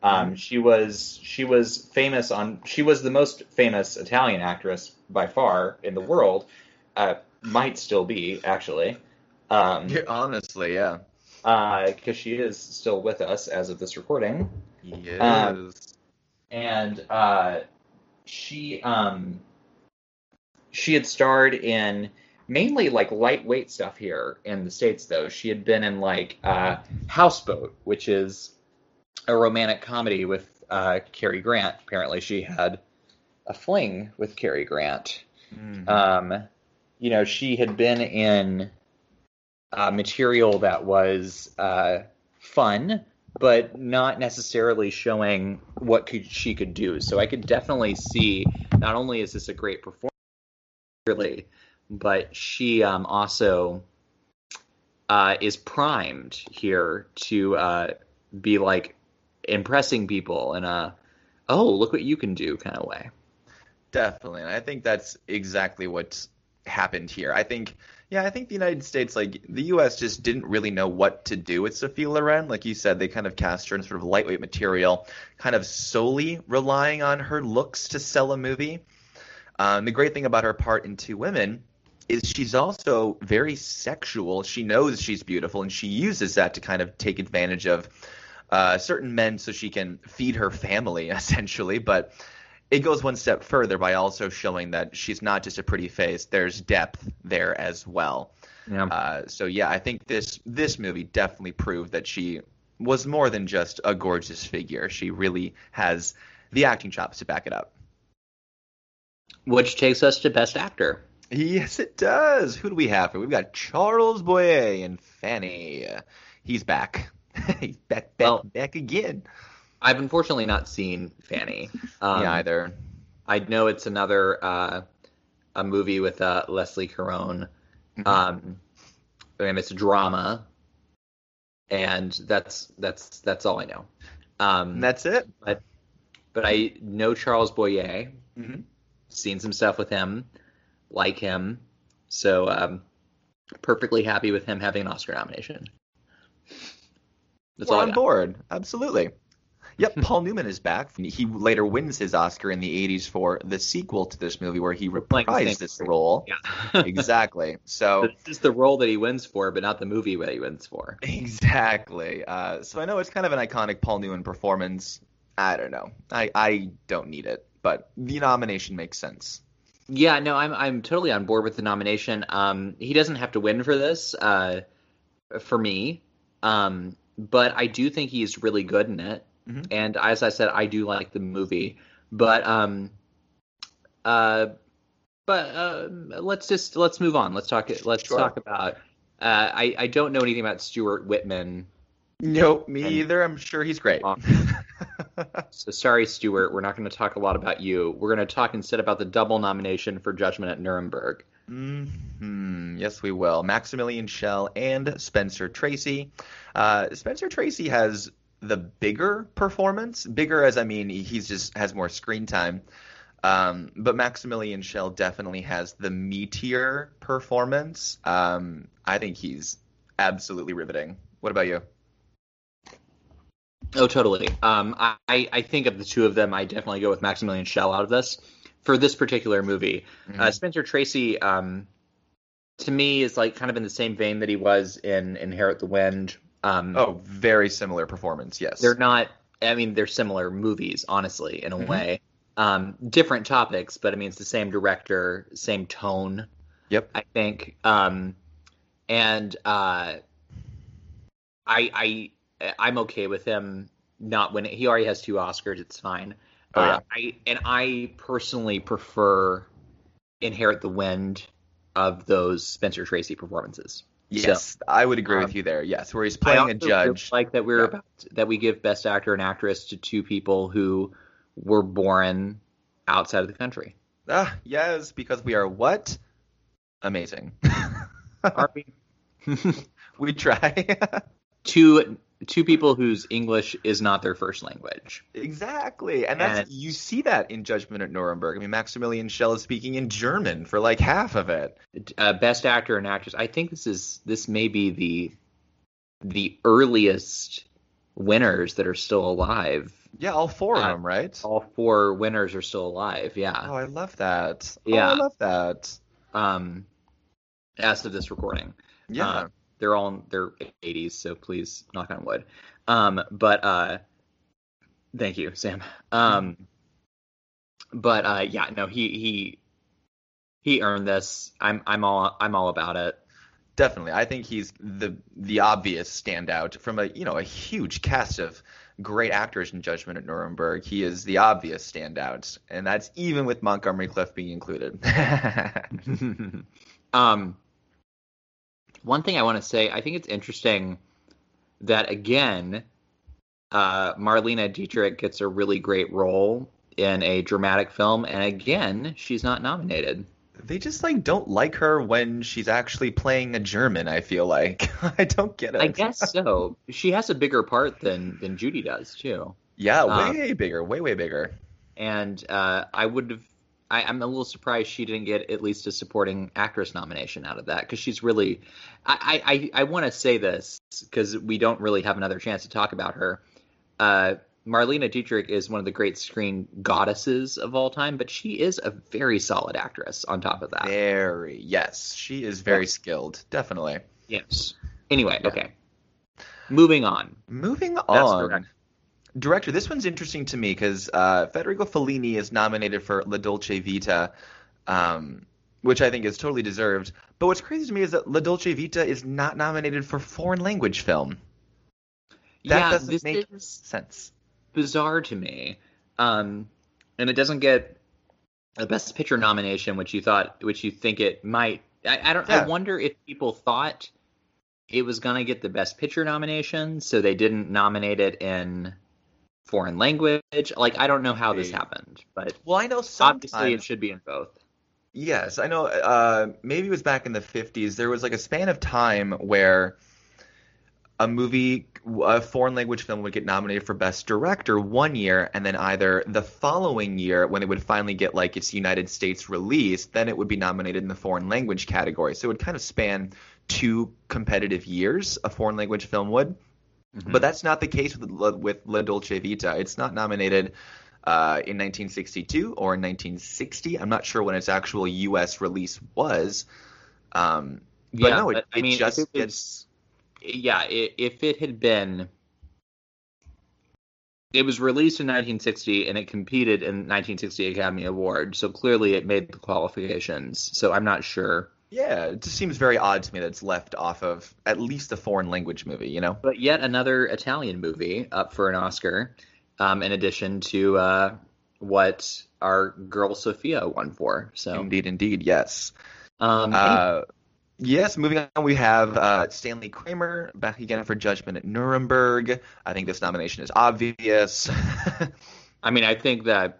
S1: Um, she was she was famous on she was the most famous Italian actress by far in the world. Uh, might still be actually, um,
S2: Yeah, honestly, yeah.
S1: because she is still with us as of this recording.
S2: Yes.
S1: Um, and uh, she um, she had starred in mainly like lightweight stuff here in the states. Though she had been in like uh, Houseboat, which is a romantic comedy with uh, Cary Grant. Apparently, she had a fling with Cary Grant.
S2: Mhm.
S1: Um, you know, she had been in uh, material that was uh, fun, but not necessarily showing what could she could do. So I could definitely see not only is this a great performance, really, but she um, also uh, is primed here to uh, be like impressing people in a oh look what you can do kind of way.
S2: Definitely. And I think that's exactly what happened here. I think, yeah, I think the United States, like, the U.S. just didn't really know what to do with Sophia Loren. Like you said, they kind of cast her in sort of lightweight material, kind of solely relying on her looks to sell a movie. Um, the great thing about her part in Two Women is she's also very sexual. She knows she's beautiful, and she uses that to kind of take advantage of uh, certain men so she can feed her family, essentially. But it goes one step further by also showing that she's not just a pretty face. There's depth there as well.
S1: Yeah.
S2: Uh, so yeah, I think this this movie definitely proved that she was more than just a gorgeous figure. She really has the acting chops to back it up.
S1: Which takes us to Best Actor.
S2: Yes, it does. Who do we have here? We've got Charles Boyer and Fanny. He's back. He's back, back,
S1: Well-
S2: back again.
S1: I've unfortunately not seen Fanny. Um,
S2: Me either.
S1: I know it's another uh, a movie with uh, Leslie Caron
S2: Mhm.
S1: Um, and it's a drama, and that's that's that's all I know. Um,
S2: that's it.
S1: but but I know Charles Boyer,
S2: Mhm.
S1: seen some stuff with him, like him, so um, perfectly happy with him having an Oscar nomination. That's
S2: We're
S1: all
S2: on board. Absolutely. Yep, Paul Newman is back. He later wins his Oscar in the 80s for the sequel to this movie where he
S1: Playing the same
S2: reprised this role.
S1: Yeah.
S2: exactly. So
S1: this is the role that he wins for, but not the movie that he wins for.
S2: exactly. Uh, so I know it's kind of an iconic Paul Newman performance. I don't know. I, I don't need it, but the nomination makes sense.
S1: Yeah, no, I'm I'm totally on board with the nomination. Um, he doesn't have to win for this, uh, for me, um, but I do think he's really good in it.
S2: Mhm.
S1: And as I said, I do like the movie, but um, uh, but uh, let's just let's move on. Let's talk. Let's
S2: Sure.
S1: talk about. Uh, I I don't know anything about Stuart Whitman,
S2: Nope, me
S1: And-
S2: either. I'm sure he's great.
S1: so sorry, Stuart. We're not going to talk a lot about you. We're going to talk instead about the double nomination for Judgment at Nuremberg.
S2: hmm Yes, we will. Maximilian Schell and Spencer Tracy. Uh, Spencer Tracy has the bigger performance. Bigger as I mean he's just has more screen time. Um, but Maximilian Schell definitely has the meteor performance. Um, I think he's absolutely riveting. What about you?
S1: Oh, totally. Um, I, I think of the two of them, I definitely go with Maximilian Schell out of this for this particular movie. Uh,
S2: Mhm.
S1: Spencer Tracy, um, to me, is like kind of in the same vein that he was in Inherit the Wind. Um,
S2: oh, very similar performance. Yes.
S1: they're not. I mean, they're similar movies, honestly, in a
S2: Mhm.
S1: way. Um, different topics, but I mean, it's the same director, same tone.
S2: Yep.
S1: I think. Um, and uh, I I I'm okay with him not winning. He already has two Oscars. It's fine.
S2: Oh, yeah.
S1: Uh, I and I personally prefer Inherit the Wind of those Spencer Tracy performances.
S2: Yes, I would agree
S1: um,
S2: with you there. Yes, where he's playing a judge.
S1: like that we're
S2: Yeah.
S1: about that we give Best Actor and Actress to two people who were born outside of the country.
S2: Ah, yes, because we are what? Amazing.
S1: Are we?
S2: we try.
S1: two two people whose English is not their first language.
S2: exactly. And that's
S1: And-
S2: you see that in Judgment at Nuremberg. I mean Maximilian Schell is speaking in German for like half of it.
S1: Uh, Best Actor and Actress. I think this is this may be the the earliest winners that are still alive.
S2: Yeah, all four of
S1: Uh,
S2: them, right?
S1: All four winners are still alive. Yeah.
S2: Oh, I love that.
S1: Yeah.
S2: Oh, I love that.
S1: Um, as of this recording.
S2: Yeah.
S1: Uh, they're all in their 80s, so please knock on wood. Um, but uh, thank you, Sam. Um, but uh, yeah, no, he he he earned this. I'm I'm all I'm all about it.
S2: Definitely. I think he's the the obvious standout from a you know a huge cast of great actors in Judgment at Nuremberg. He is the obvious standout, and that's even with Montgomery Clift being included.
S1: um, one thing I want to say, I think it's interesting that again, uh, Marlene Dietrich gets a really great role in a dramatic film, and again, she's not nominated.
S2: they just like don't like her when she's actually playing a German. I feel like I don't get it.
S1: I guess so. She has a bigger part than than Judy does too,
S2: Yeah,
S1: Uh,
S2: way bigger, way way bigger.
S1: and uh, I would have. I, I'm a little surprised she didn't get at least a supporting actress nomination out of that because she's really. I I, I want to say this because we don't really have another chance to talk about her. Uh, Marlene Dietrich is one of the great screen goddesses of all time, but she is a very solid actress. On top of that,
S2: Very yes, she is very
S1: Yeah.
S2: skilled. Definitely.
S1: yes. Anyway,
S2: Yeah.
S1: okay. Moving on.
S2: Moving
S1: That's
S2: on. Director, this one's interesting to me because uh, Federico Fellini is nominated for La Dolce Vita, um, which I think is totally deserved. But what's crazy to me is that La Dolce Vita is not nominated for foreign language film. That
S1: yeah,
S2: doesn't
S1: this
S2: make
S1: is
S2: sense.
S1: bizarre to me. Um, and it doesn't get a Best Picture nomination, which you thought, which you think it might. I, I don't.
S2: Yeah.
S1: I wonder if people thought it was gonna get the Best Picture nomination, so they didn't nominate it in foreign language. Like I don't know how this happened, but
S2: Well, I know
S1: obviously it should be in both.
S2: Yes, I know. Uh, maybe it was back in the 50s. There was like a span of time where a movie, a foreign language film would get nominated for Best Director one year, and then either the following year, when it would finally get like its United States release, then it would be nominated in the foreign language category. So it would kind of span two competitive years, a foreign language film would. Mm-hmm. But that's not the case with, with La Dolce Vita. It's not nominated uh, in 1962 or in 1960. I'm not sure when its actual U.S. release was. Um, but yeah, no, it, I mean, just it gets.
S1: Yeah, if it had been. It was released in 1960 and it competed in 1960 Academy Award, so clearly it made the qualifications. So I'm not sure.
S2: Yeah, it just seems very odd to me that it's left off of at least a foreign language movie, you know?
S1: But yet another Italian movie up for an Oscar um, in addition to uh, what our girl Sophia won for. So
S2: indeed, indeed, yes. Um, uh, yes, moving on, we have uh, Stanley Kramer back again for Judgment at Nuremberg. I think this nomination is obvious.
S1: I mean, I think that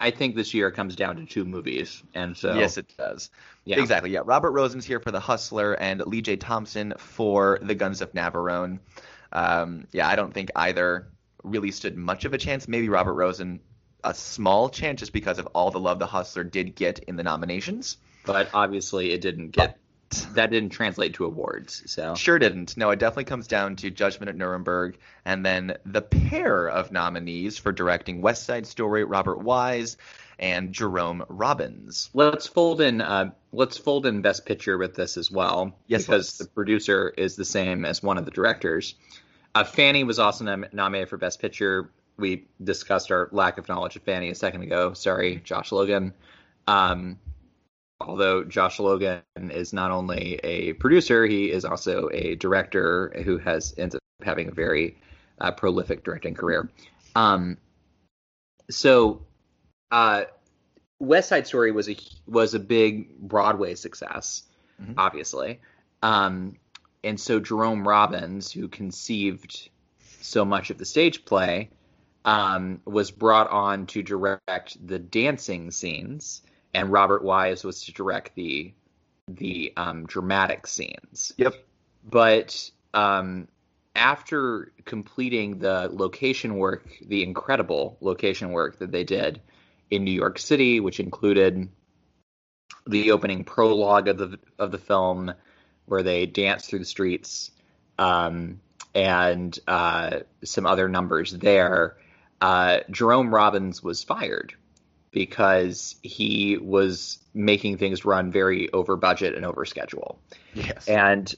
S1: I think this year comes down to two movies, and so
S2: yes, it does. Yeah. Exactly. Yeah, Robert Rossen's here for The Hustler, and Lee J. Thompson for The Guns of Navarone. Um, yeah, I don't think either really stood much of a chance. Maybe Robert Rossen a small chance just because of all the love the Hustler did get in the nominations.
S1: But obviously, it didn't get that didn't translate to awards. So
S2: sure didn't. No, it definitely comes down to Judgment at Nuremberg, and then the pair of nominees for directing West Side Story: Robert Wise and Jerome Robbins.
S1: Let's fold in. Uh, let's fold in Best Picture with this as well.
S2: Yes,
S1: because the producer is the same as one of the directors. Uh, Fanny was also nom- nominated for Best Picture. We discussed our lack of knowledge of Fanny a second ago. Sorry, Josh Logan. Um, although Josh Logan is not only a producer, he is also a director who has ended up having a very uh, prolific directing career. Um, so, uh, West Side Story was a was a big Broadway success, mm-hmm. obviously. Um, and so Jerome Robbins, who conceived so much of the stage play, um, was brought on to direct the dancing scenes, and Robert Wise was to direct the the um, dramatic scenes.
S2: Yep.
S1: But um, after completing the location work, the incredible location work that they did in New York City, which included the opening prologue of the of the film, where they dance through the streets, um, and uh, some other numbers there. Uh, Jerome Robbins was fired because he was making things run very over budget and over schedule.
S2: Yes.
S1: And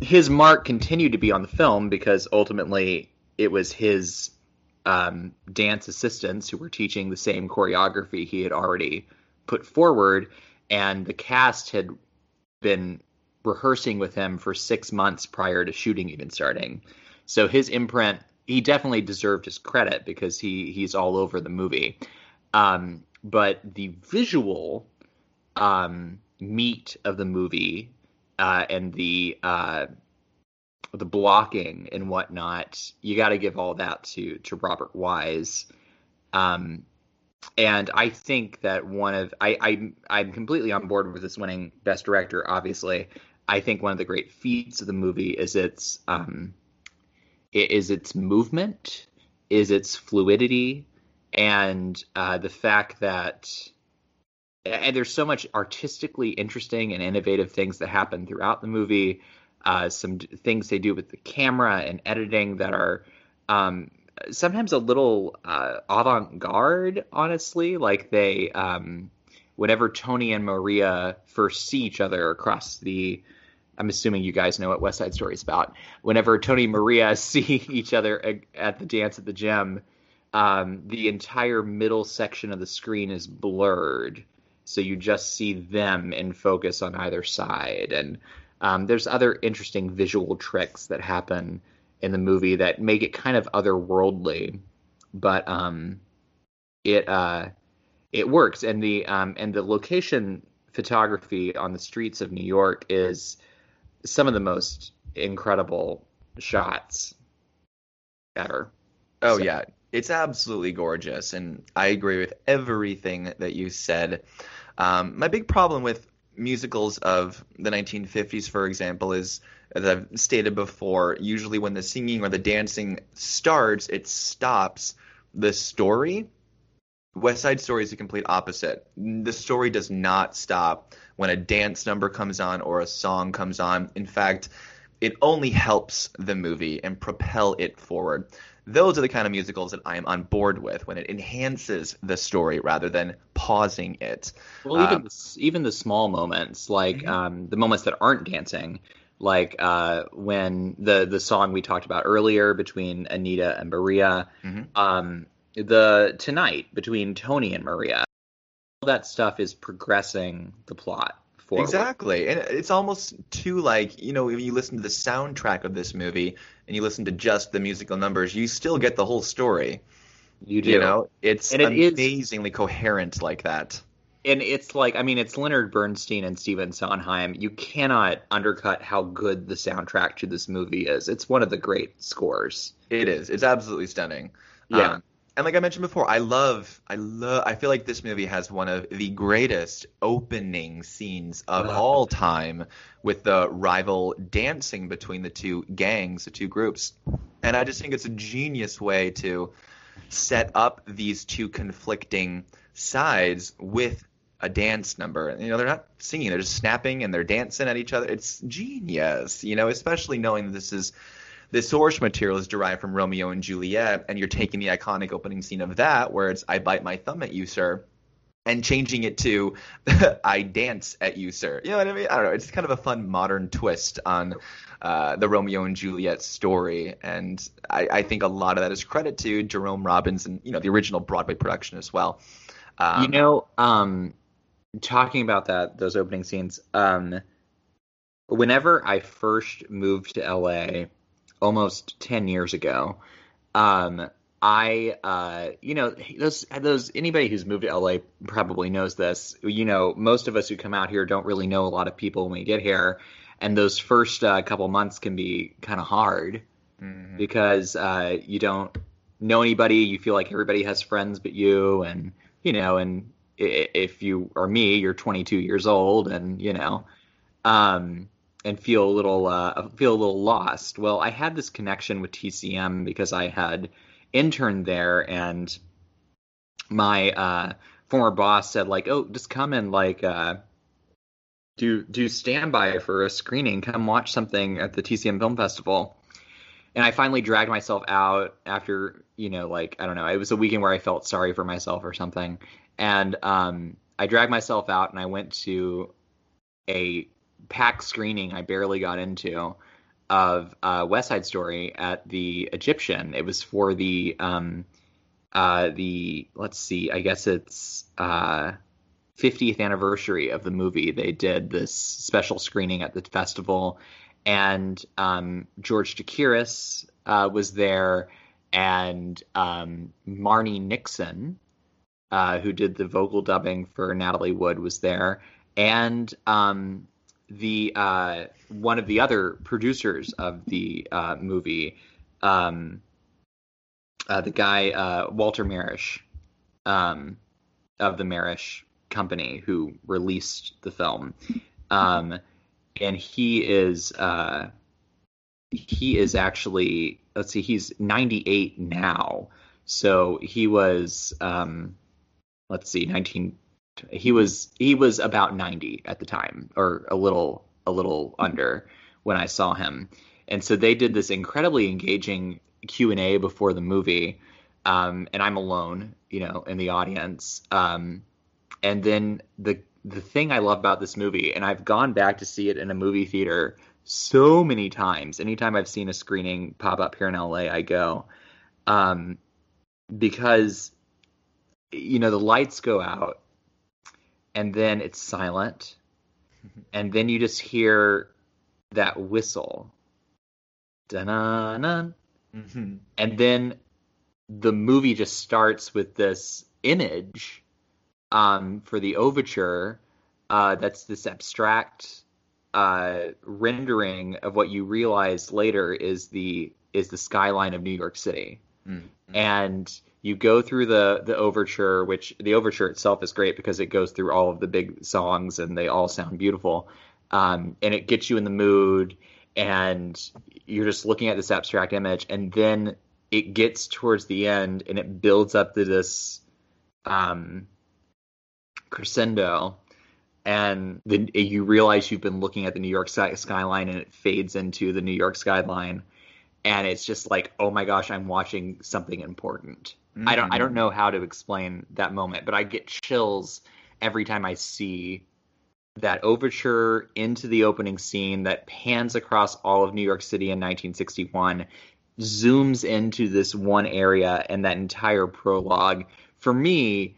S1: his mark continued to be on the film because ultimately it was his um, dance assistants who were teaching the same choreography he had already put forward, and the cast had been rehearsing with him for six months prior to shooting even starting. So his imprint, he definitely deserved his credit because he he's all over the movie. Um, but the visual um, meat of the movie uh, and the uh, the blocking and whatnot, you got to give all that to to Robert Wise. Um, and I think that one of I, I I'm completely on board with this winning Best Director. Obviously, I think one of the great feats of the movie is its um, is its movement, is its fluidity, and uh, the fact that and there's so much artistically interesting and innovative things that happen throughout the movie. Uh, some things they do with the camera and editing that are um, sometimes a little uh, avant-garde, honestly. Like they, um, whenever Tony and Maria first see each other across the I'm assuming you guys know what West Side Story is about. Whenever Tony and Maria see each other at the dance at the gym, um, the entire middle section of the screen is blurred, so you just see them in focus on either side. And um, there's other interesting visual tricks that happen in the movie that make it kind of otherworldly, but um, it uh, it works. And the um, and the location photography on the streets of New York is some of the most incredible shots ever.
S2: Oh so. yeah, It's absolutely gorgeous, and I agree with everything that you said. Um, my big problem with musicals of the 1950s, for example, is as I've stated before, usually when the singing or the dancing starts, it stops the story. West Side Story is the complete opposite. The story does not stop when a dance number comes on or a song comes on. In fact, it only helps the movie and propel it forward. Those are the kind of musicals that I am on board with when it enhances the story rather than pausing it.
S1: Well, even um, the, even the small moments, like mm-hmm. um, the moments that aren't dancing, like uh, when the the song we talked about earlier between Anita and Maria, mm-hmm. um, the tonight between Tony and Maria. All that stuff is progressing the plot. Forward.
S2: Exactly, and it's almost too like you know if you listen to the soundtrack of this movie and you listen to just the musical numbers, you still get the whole story.
S1: You do.
S2: You know, it's and it amazingly is, coherent like that
S1: and it's like I mean it's Leonard Bernstein and Stephen Sondheim. You cannot undercut how good the soundtrack to this movie is. It's one of the great scores.
S2: It is. It's absolutely stunning.
S1: Yeah. Um,
S2: and like I mentioned before, I love, I love, I feel like this movie has one of the greatest opening scenes of all time with the rival dancing between the two gangs, the two groups. And I just think it's a genius way to set up these two conflicting sides with a dance number. You know, they're not singing; they're just snapping and they're dancing at each other. It's genius. You know, especially knowing that this is the source material is derived from Romeo and Juliet, and you're taking the iconic opening scene of that, where it's "I bite my thumb at you, sir." And changing it to "I dance at you, sir." You know what I mean? I don't know. It's kind of a fun modern twist on uh, the Romeo and Juliet story, and I, I, think a lot of that is credit to Jerome Robbins and you know the original Broadway production as well.
S1: Um, you know, um, talking about that those opening scenes um whenever i first moved to la almost 10 years ago um i uh you know those those anybody who's moved to la probably knows this. You know most of us who come out here don't really know a lot of people when we get here. And those first uh, couple months can be kind of hard mm-hmm. because uh you don't know anybody. You feel like everybody has friends but you. And you know and if you are me, you're 22 years old, and you know, um, and feel a little uh, feel a little lost. Well, I had this connection with TCM because I had interned there, and my uh, former boss said like, "Oh, just come and like." Uh, do do standby for a screening. Come watch something at the TCM Film Festival. And I finally dragged myself out after, you know, like I don't know, it was a weekend where I felt sorry for myself or something and um, I dragged myself out and I went to a pack screening I barely got into of uh, West Side Story at the Egyptian. It was for the um, uh, the let's see, I guess it's uh, 50th anniversary of the movie. They did this special screening at the festival, and um, George Chakiris uh, was there, and um, Marni Nixon, uh, who did the vocal dubbing for Natalie Wood, was there, and um, the uh, one of the other producers of the uh, movie, um, uh, the guy uh, Walter Mirisch, um, of the Mirisch Company, who released the film, um, and he is uh, he is actually let's see, he's 98 now, so he was. Um, let's see, 19 he was he was about 90 at the time or a little a little under when I saw him. And so they did this incredibly engaging Q&A before the movie. Um, and I'm alone, you know, in the audience. Um, and then the the thing I love about this movie, and I've gone back to see it in a movie theater so many times. Anytime I've seen a screening pop up here in LA, I go. Um, because you know the lights go out and then it's silent. And then you just hear that whistle. Mm-hmm. and then the movie just starts with this image um, for the overture uh, that's this abstract uh, rendering of what you realize later is the is the skyline of New York City.
S2: Mm.
S1: and you go through the the overture which the overture itself is great because it goes through all of the big songs and they all sound beautiful. Um, and it gets you in the mood and you're just looking at this abstract image and then it gets towards the end and it builds up to this um, crescendo. And then you realize you've been looking at the New York skyline and it fades into the New York skyline and it's just like oh my gosh I'm watching something important. I don't I don't mm-hmm. know how to explain that moment, but I get chills every time I see that overture into the opening scene that pans across all of New York City in 1961, zooms into this one area and that entire prologue. For me,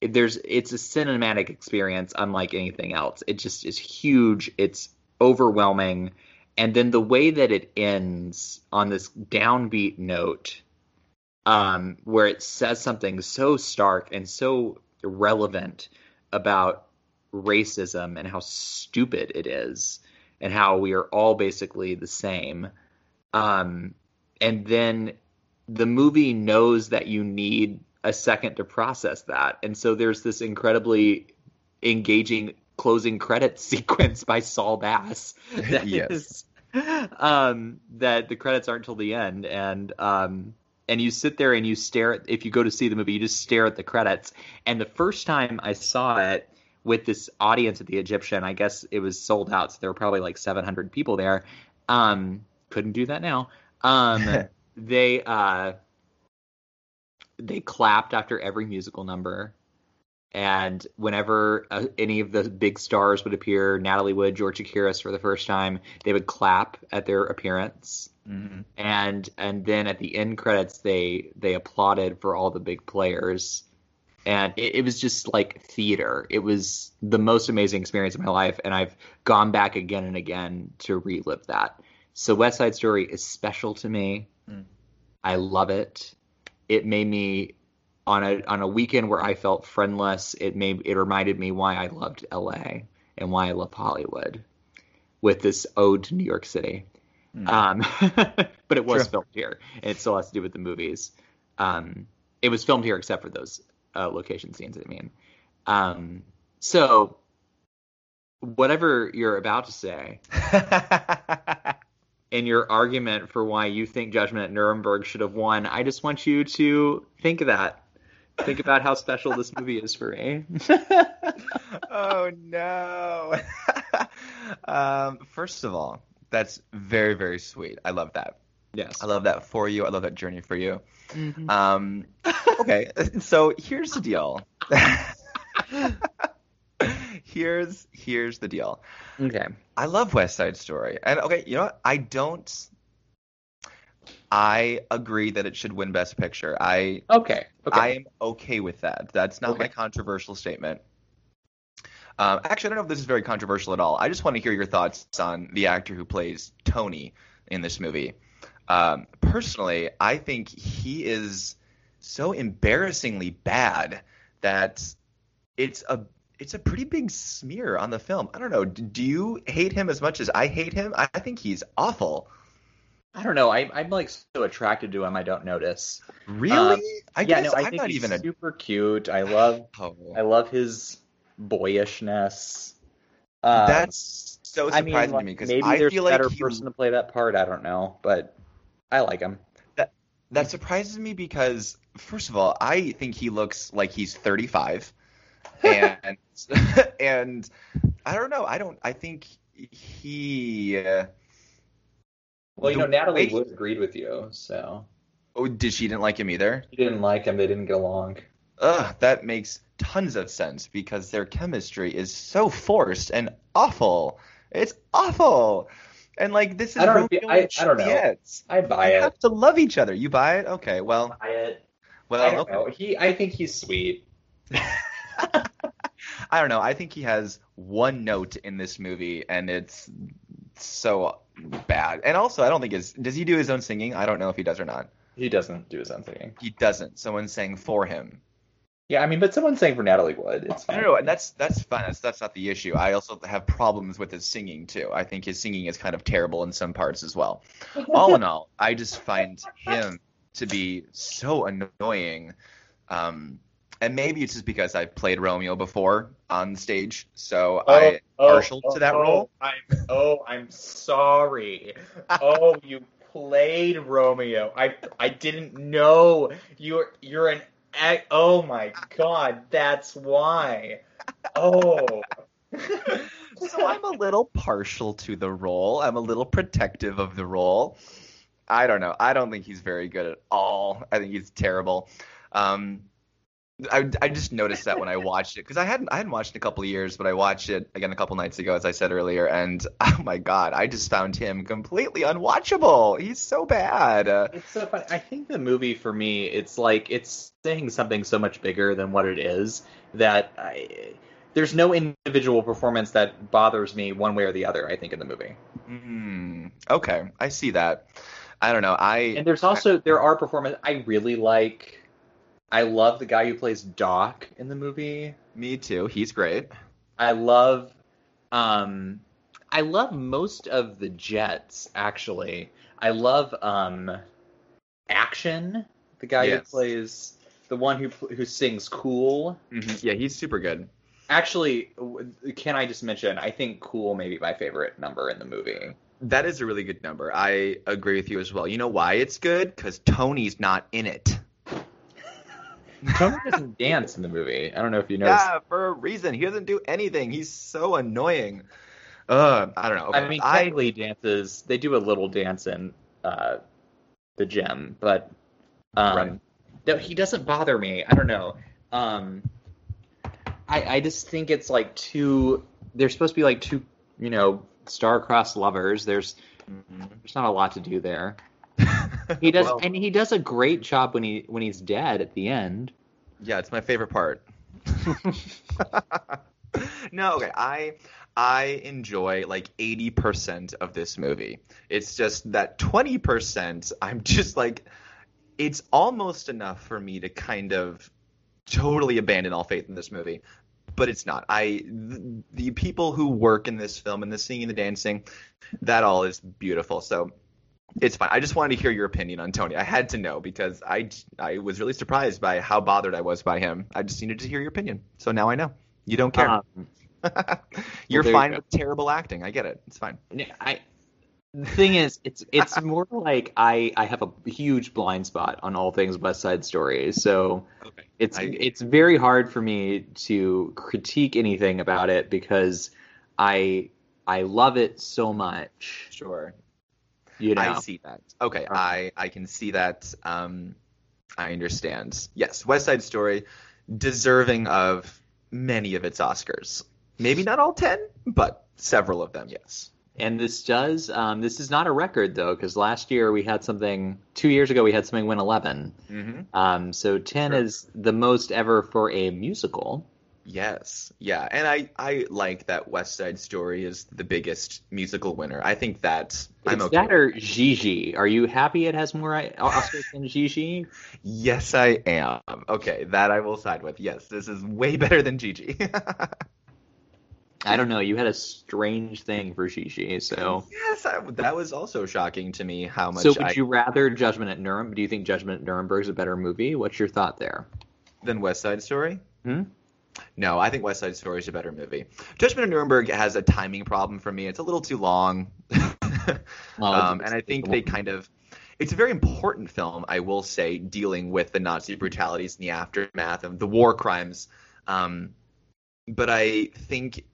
S1: there's it's a cinematic experience unlike anything else. It just is huge. It's overwhelming. And then the way that it ends on this downbeat note, um, where it says something so stark and so relevant about racism and how stupid it is and how we are all basically the same. Um, and then the movie knows that you need a second to process that. And so there's this incredibly engaging closing credits sequence by Saul Bass. that
S2: Yes.
S1: is- um, that the credits aren't till the end. And um, and you sit there and you stare at if you go to see the movie, you just stare at the credits. And the first time I saw it with this audience at the Egyptian, I guess it was sold out, so there were probably like 700 people there. Um, couldn't do that now. Um, they uh, they clapped after every musical number, and whenever uh, any of the big stars would appear, Natalie Wood, George Chakiris for the first time, they would clap at their appearance.
S2: Mhm.
S1: and and then at the end credits they they applauded for all the big players. And it, it was just like theater. It was the most amazing experience of my life and i've gone back again and again to relive that. So west side story is special to me.
S2: Mm.
S1: i love it. It made me on a on a weekend where i felt friendless it made it reminded me why i loved la and why i love hollywood with this ode to new york city
S2: Mm.
S1: um, but it was
S2: True.
S1: filmed here, and it still has to do with the movies. Um, it was filmed here except for those uh, location scenes. I mean, um, so whatever you're about to say in your argument for why you think Judgment at Nuremberg should have won, I just want you to think of that. Think about how special this movie is for me.
S2: oh no. um, first of all, that's very very sweet. I love that.
S1: yes.
S2: I love that for you. I love that journey for you.
S1: Mhm.
S2: Um, okay, so here's the deal. here's here's the deal.
S1: Okay.
S2: I love West Side Story, and okay, you know what? I don't. I agree that it should win Best Picture. I
S1: Okay. Okay.
S2: I am okay with that. That's not my controversial statement. Um, actually, I don't know if this is very controversial at all. I just want to hear your thoughts on the actor who plays Tony in this movie. Um, personally, I think he is so embarrassingly bad that it's a it's a pretty big smear on the film. I don't know. Do you hate him as much as I hate him? I think he's awful.
S1: I don't know. I, I'm like so attracted to him. I don't notice.
S2: Really?
S1: Um,
S2: I
S1: yeah,
S2: guess
S1: no, I
S2: I'm
S1: think
S2: not
S1: he's
S2: even a.
S1: super cute. I love
S2: Oh.
S1: I love his boyishness. Um,
S2: That's so
S1: I mean,
S2: surprising
S1: like,
S2: to me because
S1: maybe
S2: I
S1: there's
S2: feel
S1: a
S2: like
S1: better
S2: he,
S1: person to play that part. I don't know, but I like him.
S2: that surprises me because first of all, I think he looks like he's 35, and and I don't know. I don't. I think he. Uh,
S1: Well, you know, Natalie Wood agreed with you, so
S2: oh, did she didn't like him either?
S1: you didn't like him. They didn't get along.
S2: Ugh, that makes tons of sense because their chemistry is so forced and awful. It's awful. And like this is
S1: I don't-
S2: Romeo
S1: I-
S2: and
S1: I don't know. I buy
S2: You
S1: it.
S2: have to love each other. You buy it? Okay. Well,
S1: Buy it.
S2: well,
S1: I
S2: okay.
S1: know. He, I think he's sweet.
S2: I don't know. I think he has one note in this movie, and it's so bad. And also, I don't think his does he do his own singing? I don't know if he does or not.
S1: He doesn't do his own singing.
S2: He doesn't. Someone sang for him.
S1: Yeah, I mean, but someone sang for Natalie Wood. It's fine.
S2: no, no, and that's that's fine. That's that's not the issue. I also have problems with his singing too. I think his singing is kind of terrible in some parts as well. All in all, I just find him to be so annoying. Um, and maybe it's just because I've played Romeo before on stage, so I partial to that
S1: oh,
S2: role.
S1: I'm, oh, I'm sorry. oh, you played Romeo. I I didn't know you're you're an oh my god, that's why. Oh.
S2: so I'm a little partial to the role. I'm a little protective of the role. I don't know. I don't think he's very good at all. I think he's terrible. Um, I, I just noticed that when I watched it because I hadn't I hadn't watched it in a couple of years, but I watched it again a couple nights ago, as I said earlier, and oh my god, I just found him completely unwatchable. He's so bad.
S1: It's so funny. I think the movie for me, it's like it's saying something so much bigger than what it is that I, there's no individual performance that bothers me one way or the other. I think in the movie,
S2: mm, okay, I see that. I don't know. I
S1: and there's also there are performances I really like. I love the guy who plays Doc in the movie.
S2: me too. He's great.
S1: I love um I love most of the Jets actually. I love um Action, the guy
S2: Yes.
S1: who plays the one who who sings Cool.
S2: Mhm. Yeah, he's super good.
S1: Actually, can I just mention I think Cool may be my favorite number in the movie.
S2: That is a really good number. I agree with you as well. You know why it's good? Because Tony's not in it.
S1: Tony doesn't dance in the movie. I don't know if you noticed.
S2: Yeah, for a reason. He doesn't do anything. He's so annoying. Uh, I don't know. Okay,
S1: I mean, technically dances. They do a little dance in uh, the gym, but um,
S2: Right.
S1: no, he doesn't bother me. I don't know. Um, I I just think it's like two. They're supposed to be like two, you know, star-crossed lovers. There's
S2: Mhm.
S1: there's not a lot to do there. He does,
S2: Well,
S1: and he does a great job when he when he's dead at the end.
S2: yeah, it's my favorite part. no, okay. I I enjoy like 80% of this movie. It's just that 20% I'm just like it's almost enough for me to kind of totally abandon all faith in this movie. But it's not. I the, the people who work in this film and the singing, the dancing, that all is beautiful. So it's fine. I just wanted to hear your opinion on Tony. I had to know because I I was really surprised by how bothered I was by him. I just needed to hear your opinion. So now I know. You don't care.
S1: Um,
S2: You're
S1: you
S2: fine
S1: go.
S2: with terrible acting. I get it. It's fine.
S1: Yeah, I. The thing is, it's it's more like I I have a huge blind spot on all things West Side Story, so
S2: Okay.
S1: it's
S2: I-
S1: it's very hard for me to critique anything about it because I I love it so much.
S2: Sure.
S1: You know,
S2: I see that. Okay, I I can see that. Um, I understand. Yes, West Side Story, deserving of many of its Oscars. Maybe not all ten, but several of them. Yes.
S1: and this does um, this is not a record though because last year we had something two years ago we had something win eleven.
S2: Mm-hmm.
S1: Um, so ten
S2: Sure.
S1: is the most ever for a musical.
S2: Yes. Yeah, and I I like that West Side Story is the biggest musical winner. I think that I'm okay.
S1: that or Gigi. Are you happy it has more Oscars than Gigi?
S2: Yes, I am. Okay, that I will side with. Yes, this is way better than Gigi.
S1: I don't know. You had a strange thing for Gigi, so
S2: yes, I, that was also shocking to me how much
S1: so would
S2: I,
S1: you rather Judgment at Nuremberg? Do you think Judgment at Nuremberg is a better movie? What's your thought there?
S2: than West Side Story.
S1: Hmm?
S2: No, I think West Side Story is a better movie. Judgment of Nuremberg has a timing problem for me. It's a little too long, um, and I think they kind of. It's a very important film, I will say, dealing with the Nazi brutalities and the aftermath of the war crimes. Um, but I think,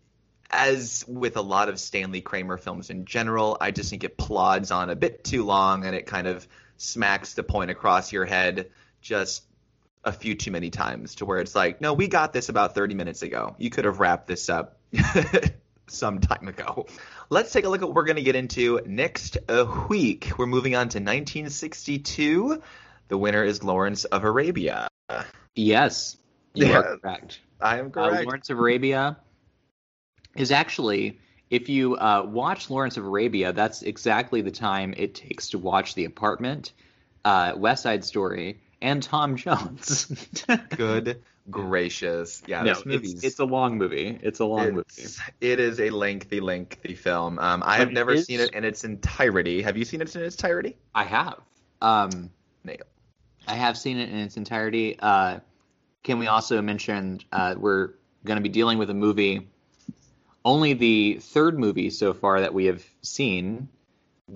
S2: as with a lot of Stanley Kramer films in general, I just think it plods on a bit too long, and it kind of smacks the point across your head just a few too many times to where it's like, no, we got this about 30 minutes ago. You could have wrapped this up some time ago. Let's take a look at what we're going to get into next uh, week. We're moving on to 1962. The winner is Lawrence of Arabia.
S1: yes, you
S2: Yeah.
S1: are correct.
S2: I am
S1: Uh,
S2: correct.
S1: Lawrence of Arabia is actually, if you uh, watch Lawrence of Arabia, that's exactly the time it takes to watch The Apartment, uh, West Side Story, and Tom Jones.
S2: Good gracious. Yeah,
S1: no,
S2: this movie's
S1: it's, it's a long movie. It's a long movie.
S2: it's- a lengthy, lengthy film. Um, I
S1: But
S2: have never
S1: is-
S2: seen it in its entirety. Have you seen it in its entirety?
S1: I have. Um,
S2: Nail.
S1: I have seen it in its entirety. Uh, can we also mention uh, we're going to be dealing with a movie, only the third movie so far that we have seen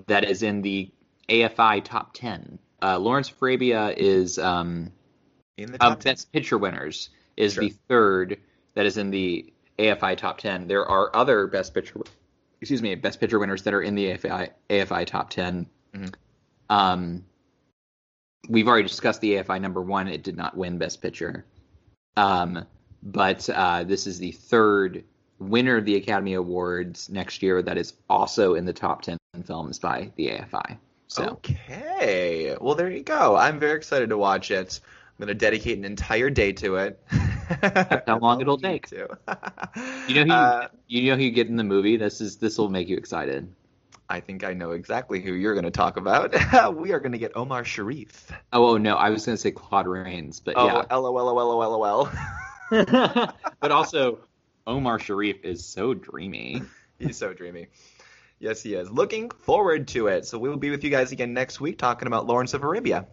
S1: that is in the AFI top 10. Uh, Lawrence of Arabia is um,
S2: In the 10.
S1: Best Picture winners is
S2: Sure.
S1: the third that is in the AFI top 10. There are other Best Picture, excuse me, Best Picture winners that are in the AFI AFI top 10.
S2: Mhm.
S1: Um, we've already discussed the AFI number one. It did not win Best Picture. Um, but uh, this is the third winner of the Academy Awards next year that is also in the top 10 films by the AFI. So
S2: Okay. Well, there you go. I'm very excited to watch it. I'm going to dedicate an entire day to it.
S1: how long it'll take. You know who you,
S2: Uh,
S1: you know who you get in the movie. This is this will make you excited.
S2: I think I know exactly who you're going to talk about. we are going to get Omar Sharif.
S1: Oh, oh no, I was going to say Claude Rains, but
S2: Oh, lol,
S1: yeah. but also Omar Sharif is so dreamy.
S2: He's so dreamy. Yes, he is. Looking forward to it. So we will be with you guys again next week talking about Lawrence of Arabia.